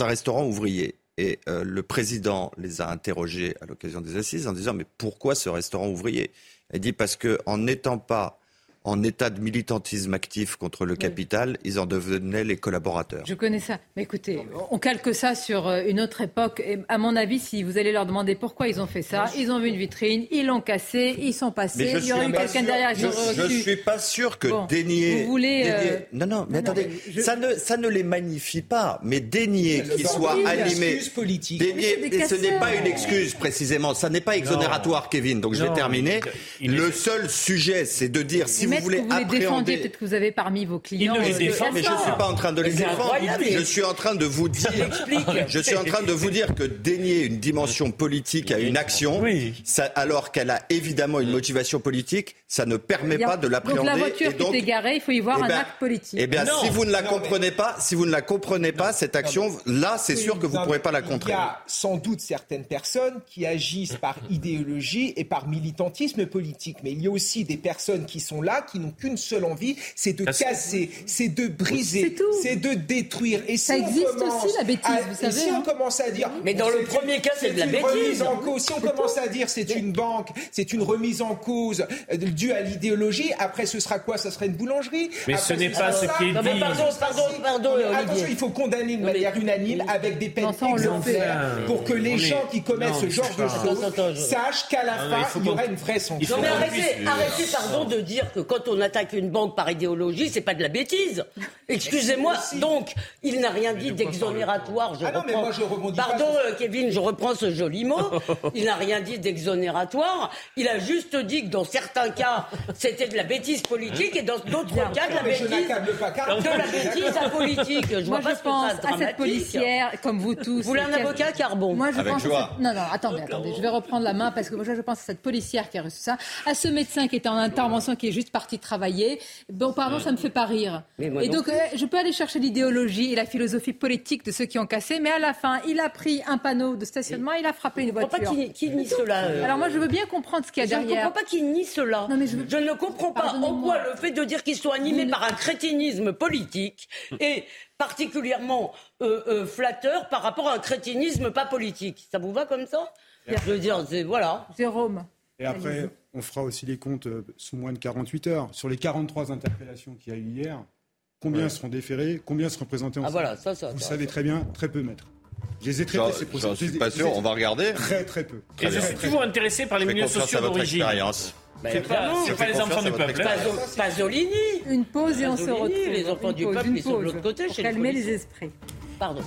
restaurant ouvrier. Et euh, le président les a interrogés à l'occasion des assises en disant Mais pourquoi ce restaurant ouvrier? Il dit Parce qu'en n'étant pas en état de militantisme actif contre le capital, ils en devenaient les collaborateurs. Je connais ça. Mais écoutez, on calque ça sur euh, une autre époque. Et à mon avis, si vous allez leur demander pourquoi ils ont fait ça, ils ont vu une vitrine, ils l'ont cassée, ils sont passés, il y aurait eu quelqu'un derrière Je ne suis pas sûr que dénier... Vous voulez... Euh, non, non, mais attendez, ça, ne, ça ne les magnifie pas, mais dénier qu'ils soient animés... politique. Dénier, ce n'est pas une excuse précisément, ça n'est pas exonératoire, Kevin, donc je vais terminer. Le seul sujet, c'est de dire si vous voulez, appréhender... peut-être que vous avez parmi vos clients... Ils ne les défendent, mais je ne suis pas en train de les défendre. Je suis en train de vous dire... (laughs) Je suis en train de vous dire que dénier une dimension politique à une action, ça, alors qu'elle a évidemment une motivation politique, ça ne permet pas de l'appréhender. Donc la voiture qui est égarée, il faut y voir eh un acte politique. Eh bien, si vous ne la comprenez pas, si vous ne la comprenez pas, cette action, là, c'est sûr que vous ne pourrez pas la contrer. Il y a sans doute certaines personnes qui agissent par idéologie et par militantisme politique, mais il y a aussi des personnes qui sont là, qui n'ont qu'une seule envie, c'est de casser, c'est de briser, c'est de détruire. Et ça existe aussi la bêtise, vous savez. si on hein. commence à dire, mais dans le premier cas, c'est de la bêtise. En cause, si on commence à dire c'est une banque, c'est une remise en cause euh, due à l'idéologie, après ce sera quoi? Ça sera une boulangerie? Mais ce n'est pas ce qui est dit. Non, mais pardon, pardon, pardon. Attention, il faut condamner de manière unanime avec des peines exemplaires pour que les gens qui commettent ce genre de choses sachent qu'à la fin, il y aura une vraie sanction. Non mais arrêtez, arrêtez, pardon, de dire que quand on attaque une banque par idéologie, c'est pas de la bêtise. (laughs) Excusez-moi. Donc, il n'a rien dit d'exonératoire. Je ah reprends. Pardon, euh, Kevin, je reprends ce joli mot. (laughs) Il n'a rien dit d'exonératoire. Il a juste dit que dans certains cas, c'était de la bêtise politique et dans d'autres cas, de la bêtise, de la bêtise apolitique. Je Moi, je pense à cette policière, comme vous tous. Vous voulez un avocat, Carbon Moi, je pense. Non, non, attendez, attendez. Je vais reprendre la main parce que moi, je pense à cette policière qui a reçu ça, à ce médecin qui était en intervention, qui est juste parti travailler. Bon, pardon, ça me fait pas rire. Et donc, euh, je peux aller chercher l'idéologie et la philosophie politique de ceux qui ont cassé, mais à la fin, il a pris un panneau de stationnement, il a frappé une voiture. Je ne comprends pas qui, nie cela. Euh. Alors moi, je veux bien comprendre ce qu'il y a derrière. Je ne comprends pas qui nie cela. Non, mais je... ne comprends pas en quoi le fait de dire qu'ils sont animés par un crétinisme politique est particulièrement euh, flatteur par rapport à un crétinisme pas politique. Ça vous va comme ça? Je veux dire, voilà. Jérôme. Et après, on fera aussi les comptes sous moins de 48 heures. Sur les 43 interpellations qu'il y a eu hier, Combien seront déférés Combien seront présentés en ah, voilà, ça, Vous savez très bien, très peu, maître. Je les ai traités, ces procès. Je suis pas sûr, on va regarder. Très, très peu. Et je suis toujours intéressé par les milieux sociaux d'origine. C'est pas, pas les enfants du peuple. Pasolini. Une pause et on se retrouve. Les enfants du peuple, ils sont de l'autre côté. Pour calmer les esprits. Pardon.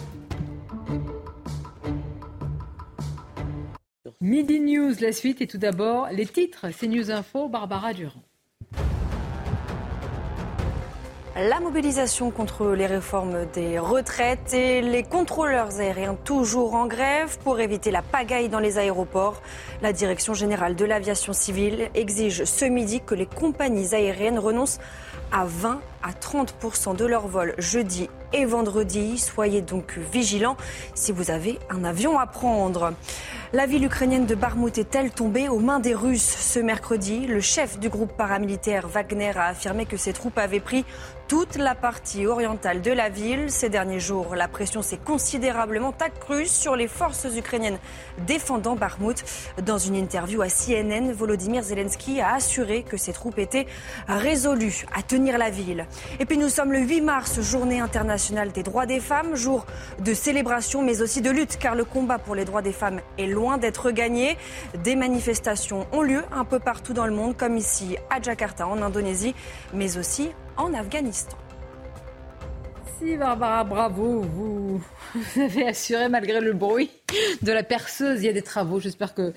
Midi News, la suite et tout d'abord les titres. C'est News Info, Barbara Durand. La mobilisation contre les réformes des retraites et les contrôleurs aériens toujours en grève pour éviter la pagaille dans les aéroports. La Direction générale de l'aviation civile exige ce midi que les compagnies aériennes renoncent à 20 à 30% de leur vol jeudi et vendredi. Soyez donc vigilants si vous avez un avion à prendre. La ville ukrainienne de Barmout est-elle tombée aux mains des Russes ce mercredi? Le chef du groupe paramilitaire Wagner a affirmé que ses troupes avaient pris toute la partie orientale de la ville. Ces derniers jours, la pression s'est considérablement accrue sur les forces ukrainiennes défendant Barmout. Dans une interview à CNN, Volodymyr Zelensky a assuré que ses troupes étaient résolues à tenir la ville. Et puis nous sommes le 8 mars, journée internationale des droits des femmes, jour de célébration mais aussi de lutte car le combat pour les droits des femmes est loin d'être gagné. Des manifestations ont lieu un peu partout dans le monde comme ici à Jakarta en Indonésie mais aussi en Afghanistan. Merci Barbara, bravo. Vous, avez assuré malgré le bruit de la perceuse. Il y a des travaux. J'espère que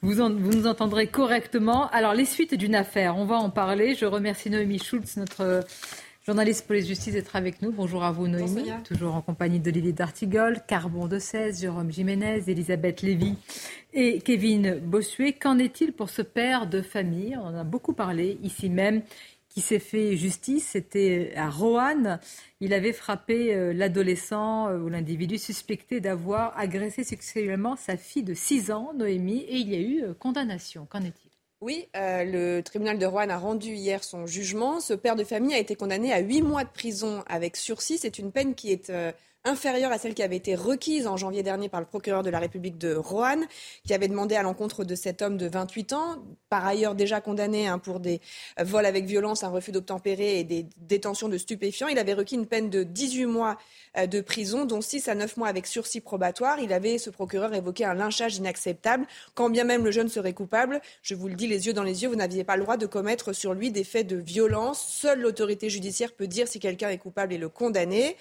vous, vous, nous entendrez correctement. Alors, les suites d'une affaire, on va en parler. Je remercie Noémie Schultz, notre journaliste police-justice, d'être avec nous. Bonjour à vous, Noémie. Toujours en compagnie de Lily Dartigol, Carbon de 16, Jérôme Jiménez, Elisabeth Lévy et Kevin Bossuet. Qu'en est-il pour ce père de famille? On en a beaucoup parlé ici même qui s'est fait justice. C'était à Roanne. Il avait frappé euh, l'adolescent euh, ou l'individu suspecté d'avoir agressé sexuellement sa fille de 6 ans, Noémie, et il y a eu euh, condamnation. Qu'en est-il? Oui, le tribunal de Roanne a rendu hier son jugement. Ce père de famille a été condamné à 8 mois de prison avec sursis. C'est une peine qui est inférieure à celle qui avait été requise en janvier dernier par le procureur de la République de Roanne, qui avait demandé à l'encontre de cet homme de 28 ans, par ailleurs déjà condamné hein, pour des vols avec violence, un refus d'obtempérer et des détentions de stupéfiants. Il avait requis une peine de 18 mois euh, de prison, dont 6 à 9 mois avec sursis probatoire. Il avait, ce procureur, évoqué un lynchage inacceptable. Quand bien même le jeune serait coupable, je vous le dis les yeux dans les yeux, vous n'aviez pas le droit de commettre sur lui des faits de violence. Seule l'autorité judiciaire peut dire si quelqu'un est coupable et le condamner.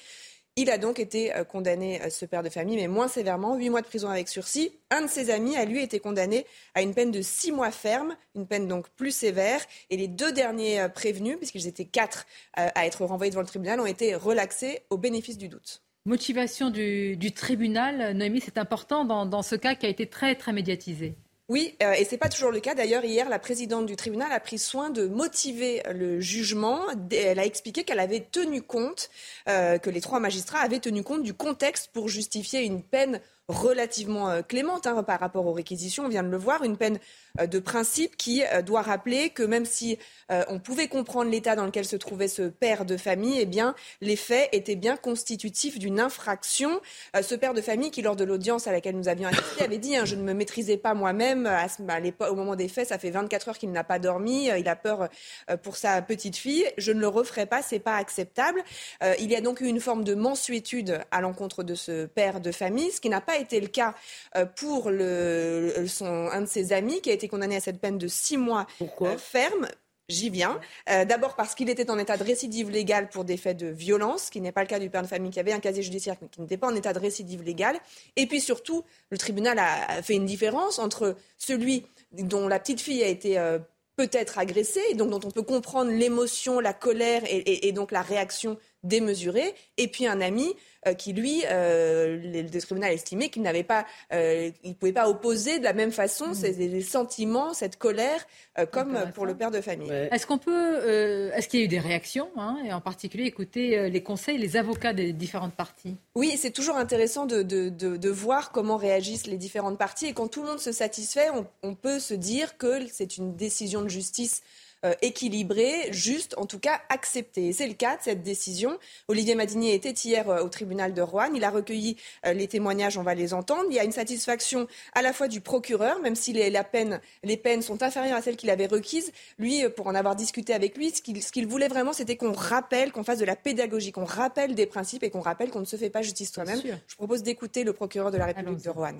Il a donc été euh, condamné, euh, ce père de famille, mais moins sévèrement, huit mois de prison avec sursis. Un de ses amis a lui été condamné à une peine de six mois ferme, une peine donc plus sévère. Et les deux derniers euh, prévenus, puisqu'ils étaient quatre à être renvoyés devant le tribunal, ont été relaxés au bénéfice du doute. Motivation du, tribunal, Noémie, c'est important dans, dans ce cas qui a été très, très médiatisé. Oui, euh, et ce n'est pas toujours le cas. D'ailleurs, hier, la présidente du tribunal a pris soin de motiver le jugement. Elle a expliqué qu'elle avait tenu compte, euh, que les trois magistrats avaient tenu compte du contexte pour justifier une peine relativement euh, clémente hein, par rapport aux réquisitions, on vient de le voir, une peine de principe qui euh, doit rappeler que même si on pouvait comprendre l'état dans lequel se trouvait ce père de famille, eh bien, les faits étaient bien constitutifs d'une infraction. ce père de famille qui, lors de l'audience à laquelle nous avions assisté, avait dit hein, Je ne me maîtrisais pas moi-même. au moment des faits, ça fait 24 heures qu'il n'a pas dormi. il a peur pour sa petite fille. Je ne le referai pas, c'est pas acceptable. il y a donc eu une forme de mensuétude à l'encontre de ce père de famille, ce qui n'a pas été le cas euh, pour un de ses amis qui a été condamné à cette peine de six mois euh, ferme. J'y viens. Euh, d'abord parce qu'il était en état de récidive légale pour des faits de violence, ce qui n'est pas le cas du père de famille qui avait un casier judiciaire mais qui n'était pas en état de récidive légale. Et puis surtout, le tribunal a fait une différence entre celui dont la petite fille a été peut-être agressée, et donc dont on peut comprendre l'émotion, la colère et, et donc la réaction démesurée, et puis un ami euh, qui, lui, euh, le tribunal a estimé qu'il n'avait pas, euh, il pouvait pas opposer de la même façon mmh. ces, sentiments, cette colère, comme pour le père de famille. Est-ce qu'on peut, est-ce qu'il y a eu des réactions, hein, et en particulier écouter les conseils, les avocats des différentes parties? Oui, c'est toujours intéressant de, de, de, voir comment réagissent les différentes parties, et quand tout le monde se satisfait, on, on peut se dire que c'est une décision de justice euh, équilibré, juste, en tout cas accepté. c'est le cas de cette décision. Olivier Madinier était hier euh, au tribunal de Rouen. Il a recueilli euh, les témoignages, on va les entendre. Il y a une satisfaction à la fois du procureur, même si les, la peine, les peines sont inférieures à celles qu'il avait requises. Lui, pour en avoir discuté avec lui, ce qu'il voulait vraiment, c'était qu'on rappelle, qu'on fasse de la pédagogie, qu'on rappelle des principes et qu'on rappelle qu'on ne se fait pas justice soi-même. Je propose d'écouter le procureur de la République de Rouen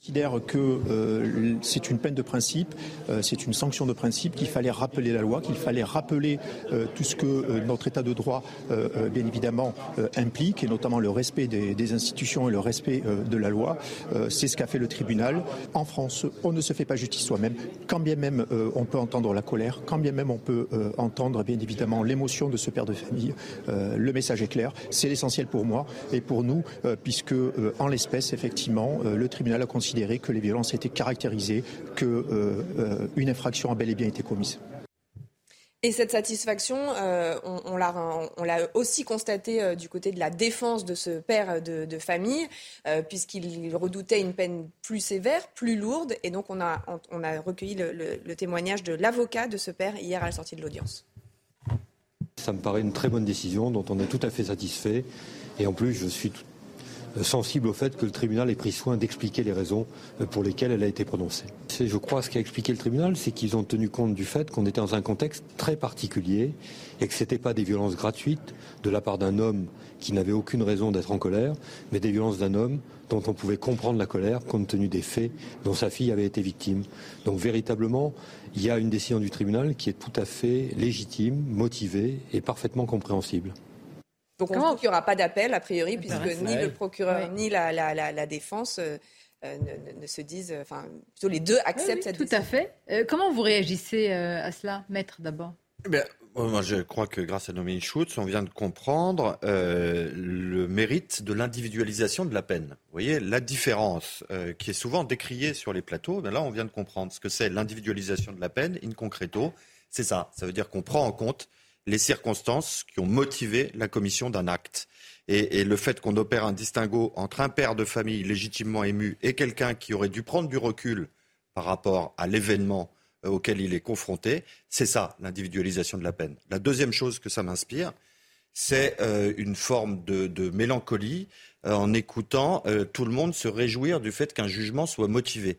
considère que euh, c'est une peine de principe, euh, c'est une sanction de principe, qu'il fallait rappeler la loi, qu'il fallait rappeler euh, tout ce que notre état de droit, bien évidemment, implique, et notamment le respect des, des institutions et le respect de la loi. c'est ce qu'a fait le tribunal. En France, on ne se fait pas justice soi-même, quand bien même on peut entendre la colère, quand bien même on peut entendre, bien évidemment, l'émotion de ce père de famille. le message est clair, c'est l'essentiel pour moi et pour nous, puisque en l'espèce, effectivement, le tribunal a considéré que les violences étaient caractérisées, qu'une euh, euh, infraction a bel et bien été commise. Et cette satisfaction, euh, on, l'a aussi constaté euh, du côté de la défense de ce père de, famille, euh, puisqu'il redoutait une peine plus sévère, plus lourde. Et donc, on a, on a recueilli le, témoignage de l'avocat de ce père hier à la sortie de l'audience. Ça me paraît une très bonne décision dont on est tout à fait satisfait. Et en plus, je suis tout, sensible au fait que le tribunal ait pris soin d'expliquer les raisons euh, pour lesquelles elle a été prononcée. Je crois ce qu'a expliqué le tribunal, c'est qu'ils ont tenu compte du fait qu'on était dans un contexte très particulier et que ce n'était pas des violences gratuites de la part d'un homme qui n'avait aucune raison d'être en colère, mais des violences d'un homme dont on pouvait comprendre la colère compte tenu des faits dont sa fille avait été victime. Donc véritablement, il y a une décision du tribunal qui est tout à fait légitime, motivée et parfaitement compréhensible. Donc on qu'il n'y aura pas d'appel, a priori, puisque ni le procureur ni la, défense euh, euh, ne, se disent... Enfin, plutôt les deux acceptent cette tout décision. Tout à fait. Euh, comment vous réagissez à cela, maître, d'abord? Eh moi, je crois que grâce à Dominique Schutz, on vient de comprendre le mérite de l'individualisation de la peine. Vous voyez, la différence qui est souvent décriée sur les plateaux, ben là, on vient de comprendre ce que c'est l'individualisation de la peine, in concreto. C'est ça. Ça veut dire qu'on prend en compte les circonstances qui ont motivé la commission d'un acte. Et, le fait qu'on opère un distinguo entre un père de famille légitimement ému et quelqu'un qui aurait dû prendre du recul par rapport à l'événement euh, auquel il est confronté, c'est ça, l'individualisation de la peine. La deuxième chose que ça m'inspire, c'est euh, une forme de, mélancolie euh, en écoutant tout le monde se réjouir du fait qu'un jugement soit motivé.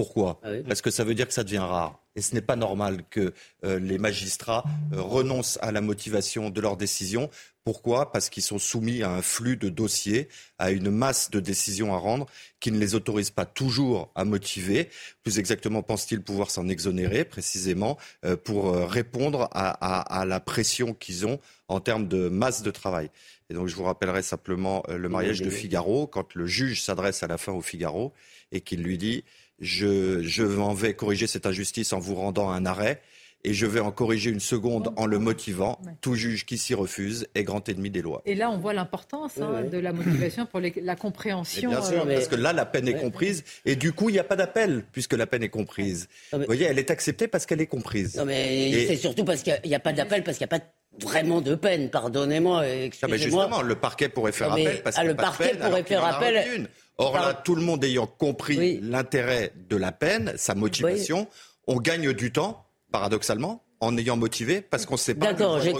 Pourquoi ah Parce que ça veut dire que ça devient rare. Et ce n'est pas normal que euh, les magistrats euh, renoncent à la motivation de leurs décisions. Pourquoi? Parce qu'ils sont soumis à un flux de dossiers, à une masse de décisions à rendre qui ne les autorise pas toujours à motiver. Plus exactement, pense-t-il pouvoir s'en exonérer précisément euh, pour répondre à, la pression qu'ils ont en termes de masse de travail. Et donc je vous rappellerai simplement le mariage de Figaro, quand le juge s'adresse à la fin au Figaro et qu'il lui dit je, je m'en vais corriger cette injustice en vous rendant un arrêt et je vais en corriger une seconde en le motivant. Tout juge qui s'y refuse est grand ennemi des lois. Et là, on voit l'importance hein, de la motivation pour la compréhension. bien sûr, euh, parce que là, la peine est comprise et du coup, il n'y a pas d'appel puisque la peine est comprise. Vous voyez, elle est acceptée parce qu'elle est comprise. Non, mais c'est surtout parce qu'il n'y a, pas d'appel, parce qu'il n'y a pas vraiment de peine, pardonnez-moi. mais justement, le parquet pourrait faire appel parce ah, le parquet pourrait faire appel. Or là, tout le monde ayant compris l'intérêt de la peine, sa motivation, on gagne du temps, paradoxalement, en ayant motivé, parce qu'on ne sait pas. D'accord, j'ai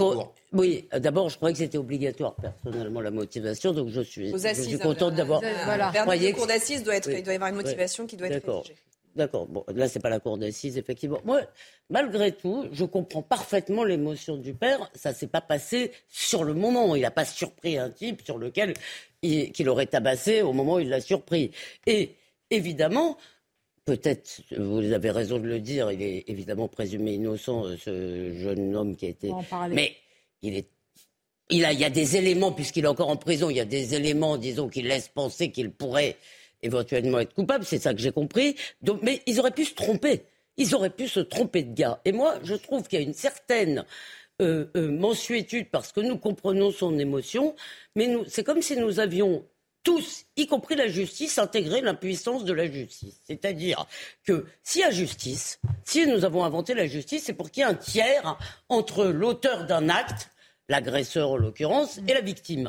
Oui, d'abord, je croyais que c'était obligatoire, personnellement, la motivation, donc je suis, je suis contente d'avoir. Voilà. La cour d'assises doit être, il doit y avoir une motivation qui doit être rédigée. D'accord. Bon, là, c'est pas la cour d'assises, effectivement. Moi, malgré tout, je comprends parfaitement l'émotion du père. Ça s'est pas passé sur le moment. Il n'a pas surpris un type sur lequel qu'il aurait tabassé au moment où il l'a surpris. Et évidemment, peut-être, vous avez raison de le dire, il est évidemment présumé innocent, euh, ce jeune homme qui a été. Mais il est. Il, a, il y a des éléments, puisqu'il est encore en prison, il y a des éléments, disons, qui laissent penser qu'il pourrait éventuellement être coupable, c'est ça que j'ai compris. Donc, mais ils auraient pu se tromper. Ils auraient pu se tromper de gars. Et moi, je trouve qu'il y a une certaine euh, euh, mensuétude parce que nous comprenons son émotion, mais c'est comme si nous avions tous, y compris la justice, intégré l'impuissance de la justice. C'est-à-dire que s'il y a justice, si nous avons inventé la justice, c'est pour qu'il y ait un tiers entre l'auteur d'un acte, l'agresseur en l'occurrence, et la victime.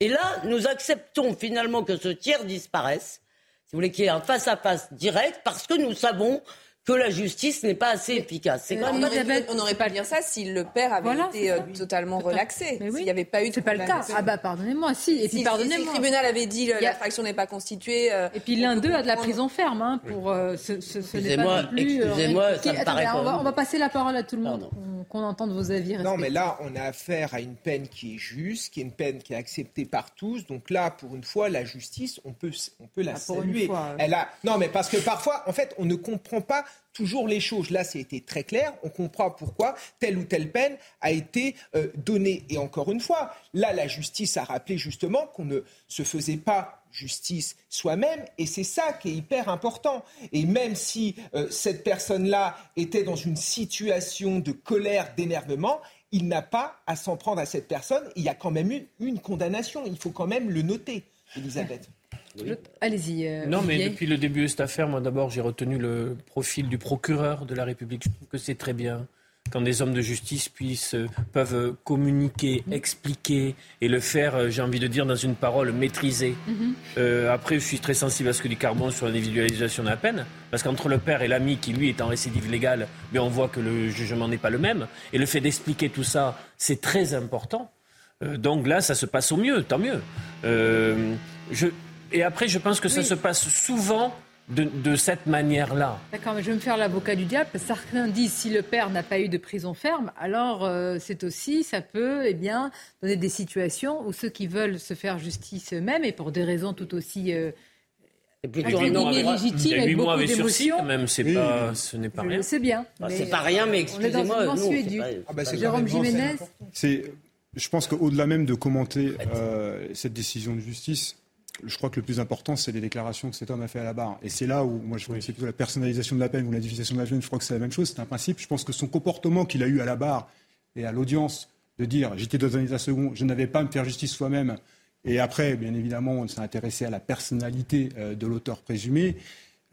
Et là, nous acceptons finalement que ce tiers disparaisse, si vous voulez qu'il y ait un face-à-face direct, parce que nous savons que la justice n'est pas assez efficace. C'est on n'aurait pas dire ça si le père avait été euh, totalement relaxé. S'il n'y avait pas eu. C'est pas le cas. Ah bah pardonnez-moi, si. Et puis pardonnez-moi. Si le tribunal avait dit que la fraction n'est pas constituée. Euh, et puis l'un d'eux a de la prison ferme hein, pour euh, ce, ce, n'est pas plus. Excusez-moi, ça me paraît on, va, on va passer la parole à tout le monde, qu'on entende vos avis. Non, mais là, on a affaire à une peine qui est juste, qui est une peine qui est acceptée par tous. Donc là, pour une fois, la justice, on peut, on peut la ah, saluer. Elle a. Non, mais parce que parfois, en fait, on ne comprend pas toujours les choses. Là, c'était très clair. On comprend pourquoi telle ou telle peine a été euh, donnée. Et encore une fois, là, la justice a rappelé justement qu'on ne se faisait pas justice soi-même, et c'est ça qui est hyper important. Et même si euh, cette personne-là était dans une situation de colère, d'énervement, il n'a pas à s'en prendre à cette personne. Il y a quand même eu une condamnation. Il faut quand même le noter, Elisabeth. Allez-y. Euh, non, mais depuis le début de cette affaire, moi d'abord, j'ai retenu le profil du procureur de la République. Je trouve que c'est très bien. quand des hommes de justice puissent, euh, peuvent communiquer, expliquer et le faire, euh, j'ai envie de dire, dans une parole maîtrisée. Mhm. Euh, après, je suis très sensible à ce que dit Carbon sur l'individualisation de la peine, parce qu'entre le père et l'ami qui, lui, est en récidive légale, mais on voit que le jugement n'est pas le même. Et le fait d'expliquer tout ça, c'est très important. donc là, ça se passe au mieux, tant mieux. je... Et après, je pense que ça se passe souvent de, cette manière-là. D'accord, mais je vais me faire l'avocat du diable. Certains disent si le père n'a pas eu de prison ferme, alors euh, c'est aussi, ça peut eh bien, donner des situations où ceux qui veulent se faire justice eux-mêmes, et pour des raisons tout aussi... Euh, légitimes, il y a 8 mois avec sursis quand même, c'est pas, ce n'est pas rien. C'est bien. Bah, c'est pas rien, mais excusez-moi. Ah bah, Jérôme Jiménez Je pense qu'au-delà même de commenter euh, cette décision de justice, je crois que le plus important, c'est les déclarations que cet homme a fait à la barre. Et c'est là où, moi, je vois plutôt la personnalisation de la peine ou la difficilisation de la peine. Je crois que c'est la même chose. C'est un principe. Je pense que son comportement qu'il a eu à la barre et à l'audience, de dire j'étais dans un état second, je n'avais pas à me faire justice soi-même. Et après, bien évidemment, on s'est intéressé à la personnalité euh, de l'auteur présumé.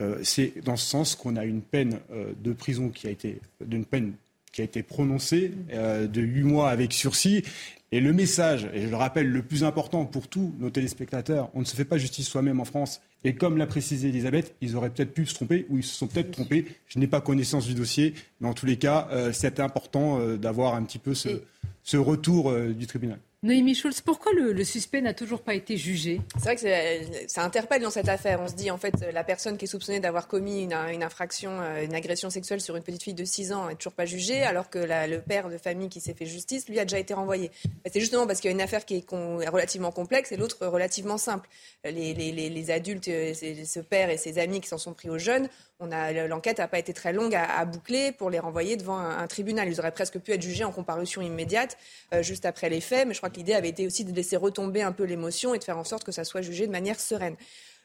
Euh, c'est dans ce sens qu'on a une peine euh, de prison qui a été d'une peine qui a été prononcée de huit mois avec sursis et le message, et je le rappelle, le plus important pour tous nos téléspectateurs, on ne se fait pas justice soi-même en France. Et comme l'a précisé Elisabeth, ils auraient peut-être pu se tromper ou ils se sont peut-être trompés. Je n'ai pas connaissance du dossier, mais en tous les cas, euh, c'est important euh, d'avoir un petit peu ce, retour euh, du tribunal. Noémie Schulz, pourquoi le, suspect n'a toujours pas été jugé C'est vrai que ça interpelle dans cette affaire. On se dit, en fait, la personne qui est soupçonnée d'avoir commis une, infraction, euh, une agression sexuelle sur une petite fille de 6 ans n'est toujours pas jugée, alors que le père de famille qui s'est fait justice, lui, a déjà été renvoyé. C'est justement parce qu'il y a une affaire qui est relativement complexe et l'autre relativement simple. Les, adultes, euh, ce père et ses amis qui s'en sont pris aux jeunes, l'enquête n'a pas été très longue à, boucler pour les renvoyer devant un, tribunal. Ils auraient presque pu être jugés en comparution immédiate, euh, juste après les faits, mais je crois que l'idée avait été aussi de laisser retomber un peu l'émotion et de faire en sorte que ça soit jugé de manière sereine.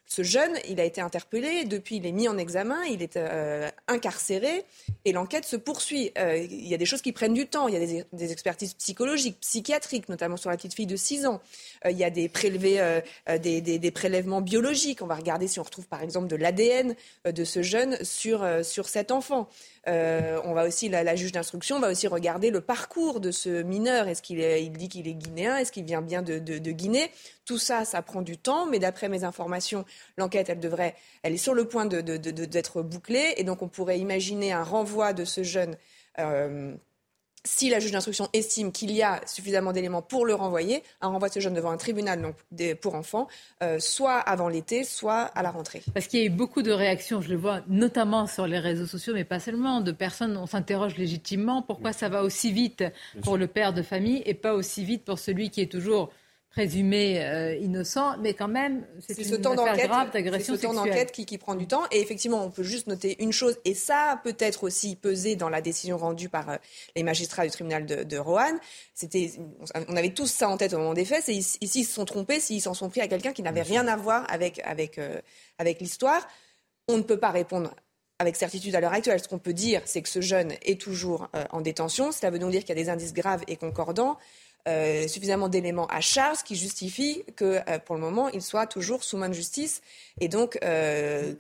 Ce jeune, il a été interpellé, depuis il est mis en examen, il est euh, incarcéré et l'enquête se poursuit. Euh, il y a des choses qui prennent du temps, il y a des, expertises psychologiques, psychiatriques, notamment sur la petite fille de 6 ans. Euh, il y a des, des, prélèvements biologiques. On va regarder si on retrouve par exemple de l'ADN de ce jeune sur, sur cet enfant. Euh, on va aussi, la, juge d'instruction va aussi regarder le parcours de ce mineur. Est-ce qu'il il dit qu'il est guinéen? Est-ce qu'il vient bien de, Guinée? Tout ça, ça prend du temps, mais d'après mes informations, l'enquête, elle devrait, elle est sur le point d'être bouclée, et donc on pourrait imaginer un renvoi de ce jeune. Euh, si la juge d'instruction estime qu'il y a suffisamment d'éléments pour le renvoyer, un renvoi de ce jeune devant un tribunal donc, pour enfants, euh, soit avant l'été, soit à la rentrée. Parce qu'il y a eu beaucoup de réactions, je le vois, notamment sur les réseaux sociaux, mais pas seulement, de personnes, on s'interroge légitimement pourquoi ça va aussi vite pour le père de famille et pas aussi vite pour celui qui est toujours présumé euh, innocent, mais quand même, c'est une ce temps grave d'agression C'est ce temps d'enquête qui, qui, prend du temps. Et effectivement, on peut juste noter une chose, et ça peut-être aussi pesé dans la décision rendue par euh, les magistrats du tribunal de, de Roanne. C'était, on avait tous ça en tête au moment des faits. C'est ici, ils se sont trompés s'ils s'en sont pris à quelqu'un qui n'avait rien à voir avec, avec, euh, avec l'histoire. On ne peut pas répondre avec certitude à l'heure actuelle. Ce qu'on peut dire, c'est que ce jeune est toujours en détention. Cela veut donc dire qu'il y a des indices graves et concordants. Euh, suffisamment d'éléments à charge qui justifient que, euh, pour le moment, il soit toujours sous main de justice. Et donc, euh,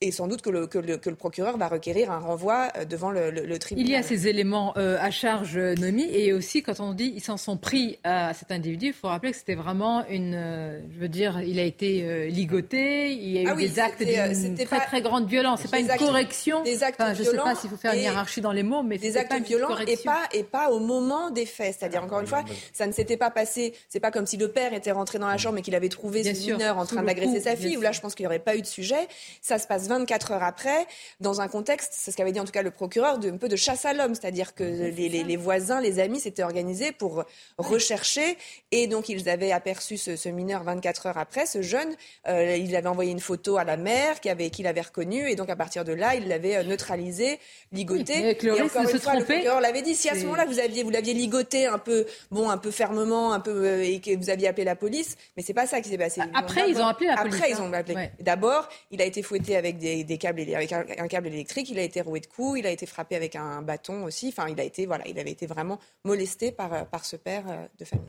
et sans doute que le, que, le, que le, procureur va requérir un renvoi devant le, le, tribunal. Il y a ces éléments à charge, Nomi, et aussi quand on dit ils s'en sont pris à cet individu, il faut rappeler que c'était vraiment une, je veux dire, il a été ligoté, il y a eu ah des actes d'une très très grande violence. C'est pas une correction. Des actes je ne sais pas s'il faut faire une hiérarchie dans les mots, mais des actes violents et pas et pas au moment des faits. C'est-à-dire encore une fois, ça ne s'était pas passé. C'est pas comme si le père était rentré dans la chambre et qu'il avait trouvé ce mineur en train d'agresser sa fille. Ou là, je pense qu'il n'y aurait pas eu de sujet. Ça se passe 24 heures après, dans un contexte, c'est ce qu'avait dit en tout cas le procureur, de, un peu de chasse à l'homme, c'est-à-dire que les, voisins, les amis s'étaient organisés pour rechercher, et donc ils avaient aperçu ce, mineur 24 heures après, ce jeune. Euh, il avait envoyé une photo à la mère qu'il avait, qu'il avait reconnue, et donc à partir de là, il l'avait euh, neutralisé, ligoté. et encore une fois, le procureur l'avait dit. Si à ce moment-là vous aviez, vous l'aviez ligoté un peu, bon, un peu fermement, un peu euh, et que vous aviez appelé la police, mais c'est pas ça qui s'est passé. Après, ils ont appelé la police. Après, ils ont appelé. D'abord, il a été fouetté avec des, câbles, avec un, câble électrique. Il a été roué de coups. Il a été frappé avec un bâton aussi. Enfin, il a été, voilà, il avait été vraiment molesté par euh, par ce père euh, de famille.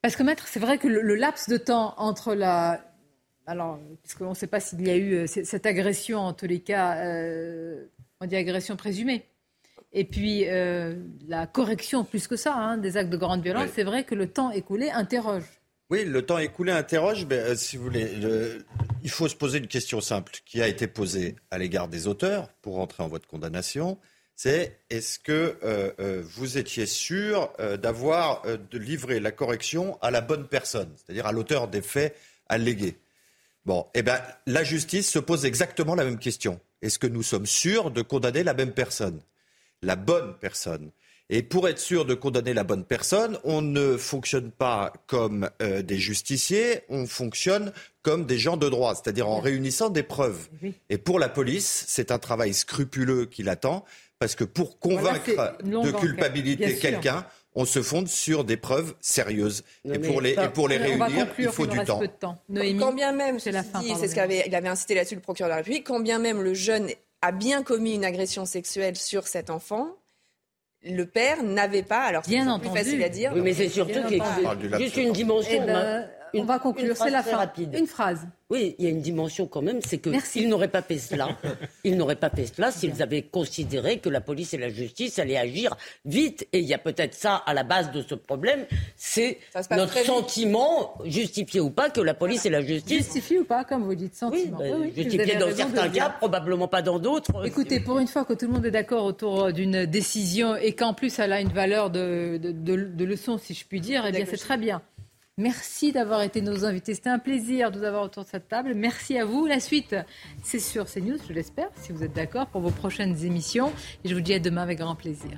Parce que maître, c'est vrai que le, laps de temps entre la alors, puisqu'on ne sait pas s'il y a eu cette agression, en tous les cas, on dit agression présumée. Et puis euh, la correction plus que ça hein, des actes de grande violence, c'est vrai que le temps écoulé interroge. Oui, le temps écoulé interroge, mais euh, si vous voulez, il faut se poser une question simple qui a été posée à l'égard des auteurs pour entrer en voie de condamnation. C'est est-ce que euh, vous étiez sûr d'avoir de livrer la correction à la bonne personne, c'est-à-dire à l'auteur des faits allégués? Bon, eh bien, la justice se pose exactement la même question. Est-ce que nous sommes sûrs de condamner la même personne? La bonne personne. Et pour être sûr de condamner la bonne personne, on ne fonctionne pas comme euh, des justiciers, on fonctionne comme des gens de droit, c'est-à-dire en réunissant des preuves. Et pour la police, c'est un travail scrupuleux qui l'attend, parce que pour convaincre de culpabilité quelqu'un, on se fonde sur des preuves sérieuses. et, pour les, et pour les réunir, il faut du temps. quand bien même, c'est ce qu'il avait, il avait incité là-dessus le procureur de la République, quand bien même le jeune a bien commis une agression sexuelle sur cet enfant, le père n'avait pas, alors c'est plus facile à dire. Oui, mais c'est surtout qu'il y a juste une dimension. Ben, on va conclure, c'est la fin. Rapide. Une phrase. Oui, il y a une dimension quand même, c'est qu'ils n'auraient pas fait cela. (laughs) ils n'auraient pas fait cela s'ils avaient considéré que la police et la justice allaient agir vite. Et il y a peut-être ça à la base de ce problème, c'est notre sentiment, justifié ou pas, que la police et la justice... Justifié ou pas, comme vous dites, sentiment. Oui, oui, justifié dans certains cas, probablement pas dans d'autres. Écoutez, pour une fois que tout le monde est d'accord autour d'une décision et qu'en plus elle a une valeur de, de leçon, si je puis dire, eh bien c'est très bien. Merci d'avoir été nos invités. C'était un plaisir de vous avoir autour de cette table. Merci à vous. La suite, c'est sur CNews, je l'espère, si vous êtes d'accord, pour vos prochaines émissions. Et je vous dis à demain avec grand plaisir.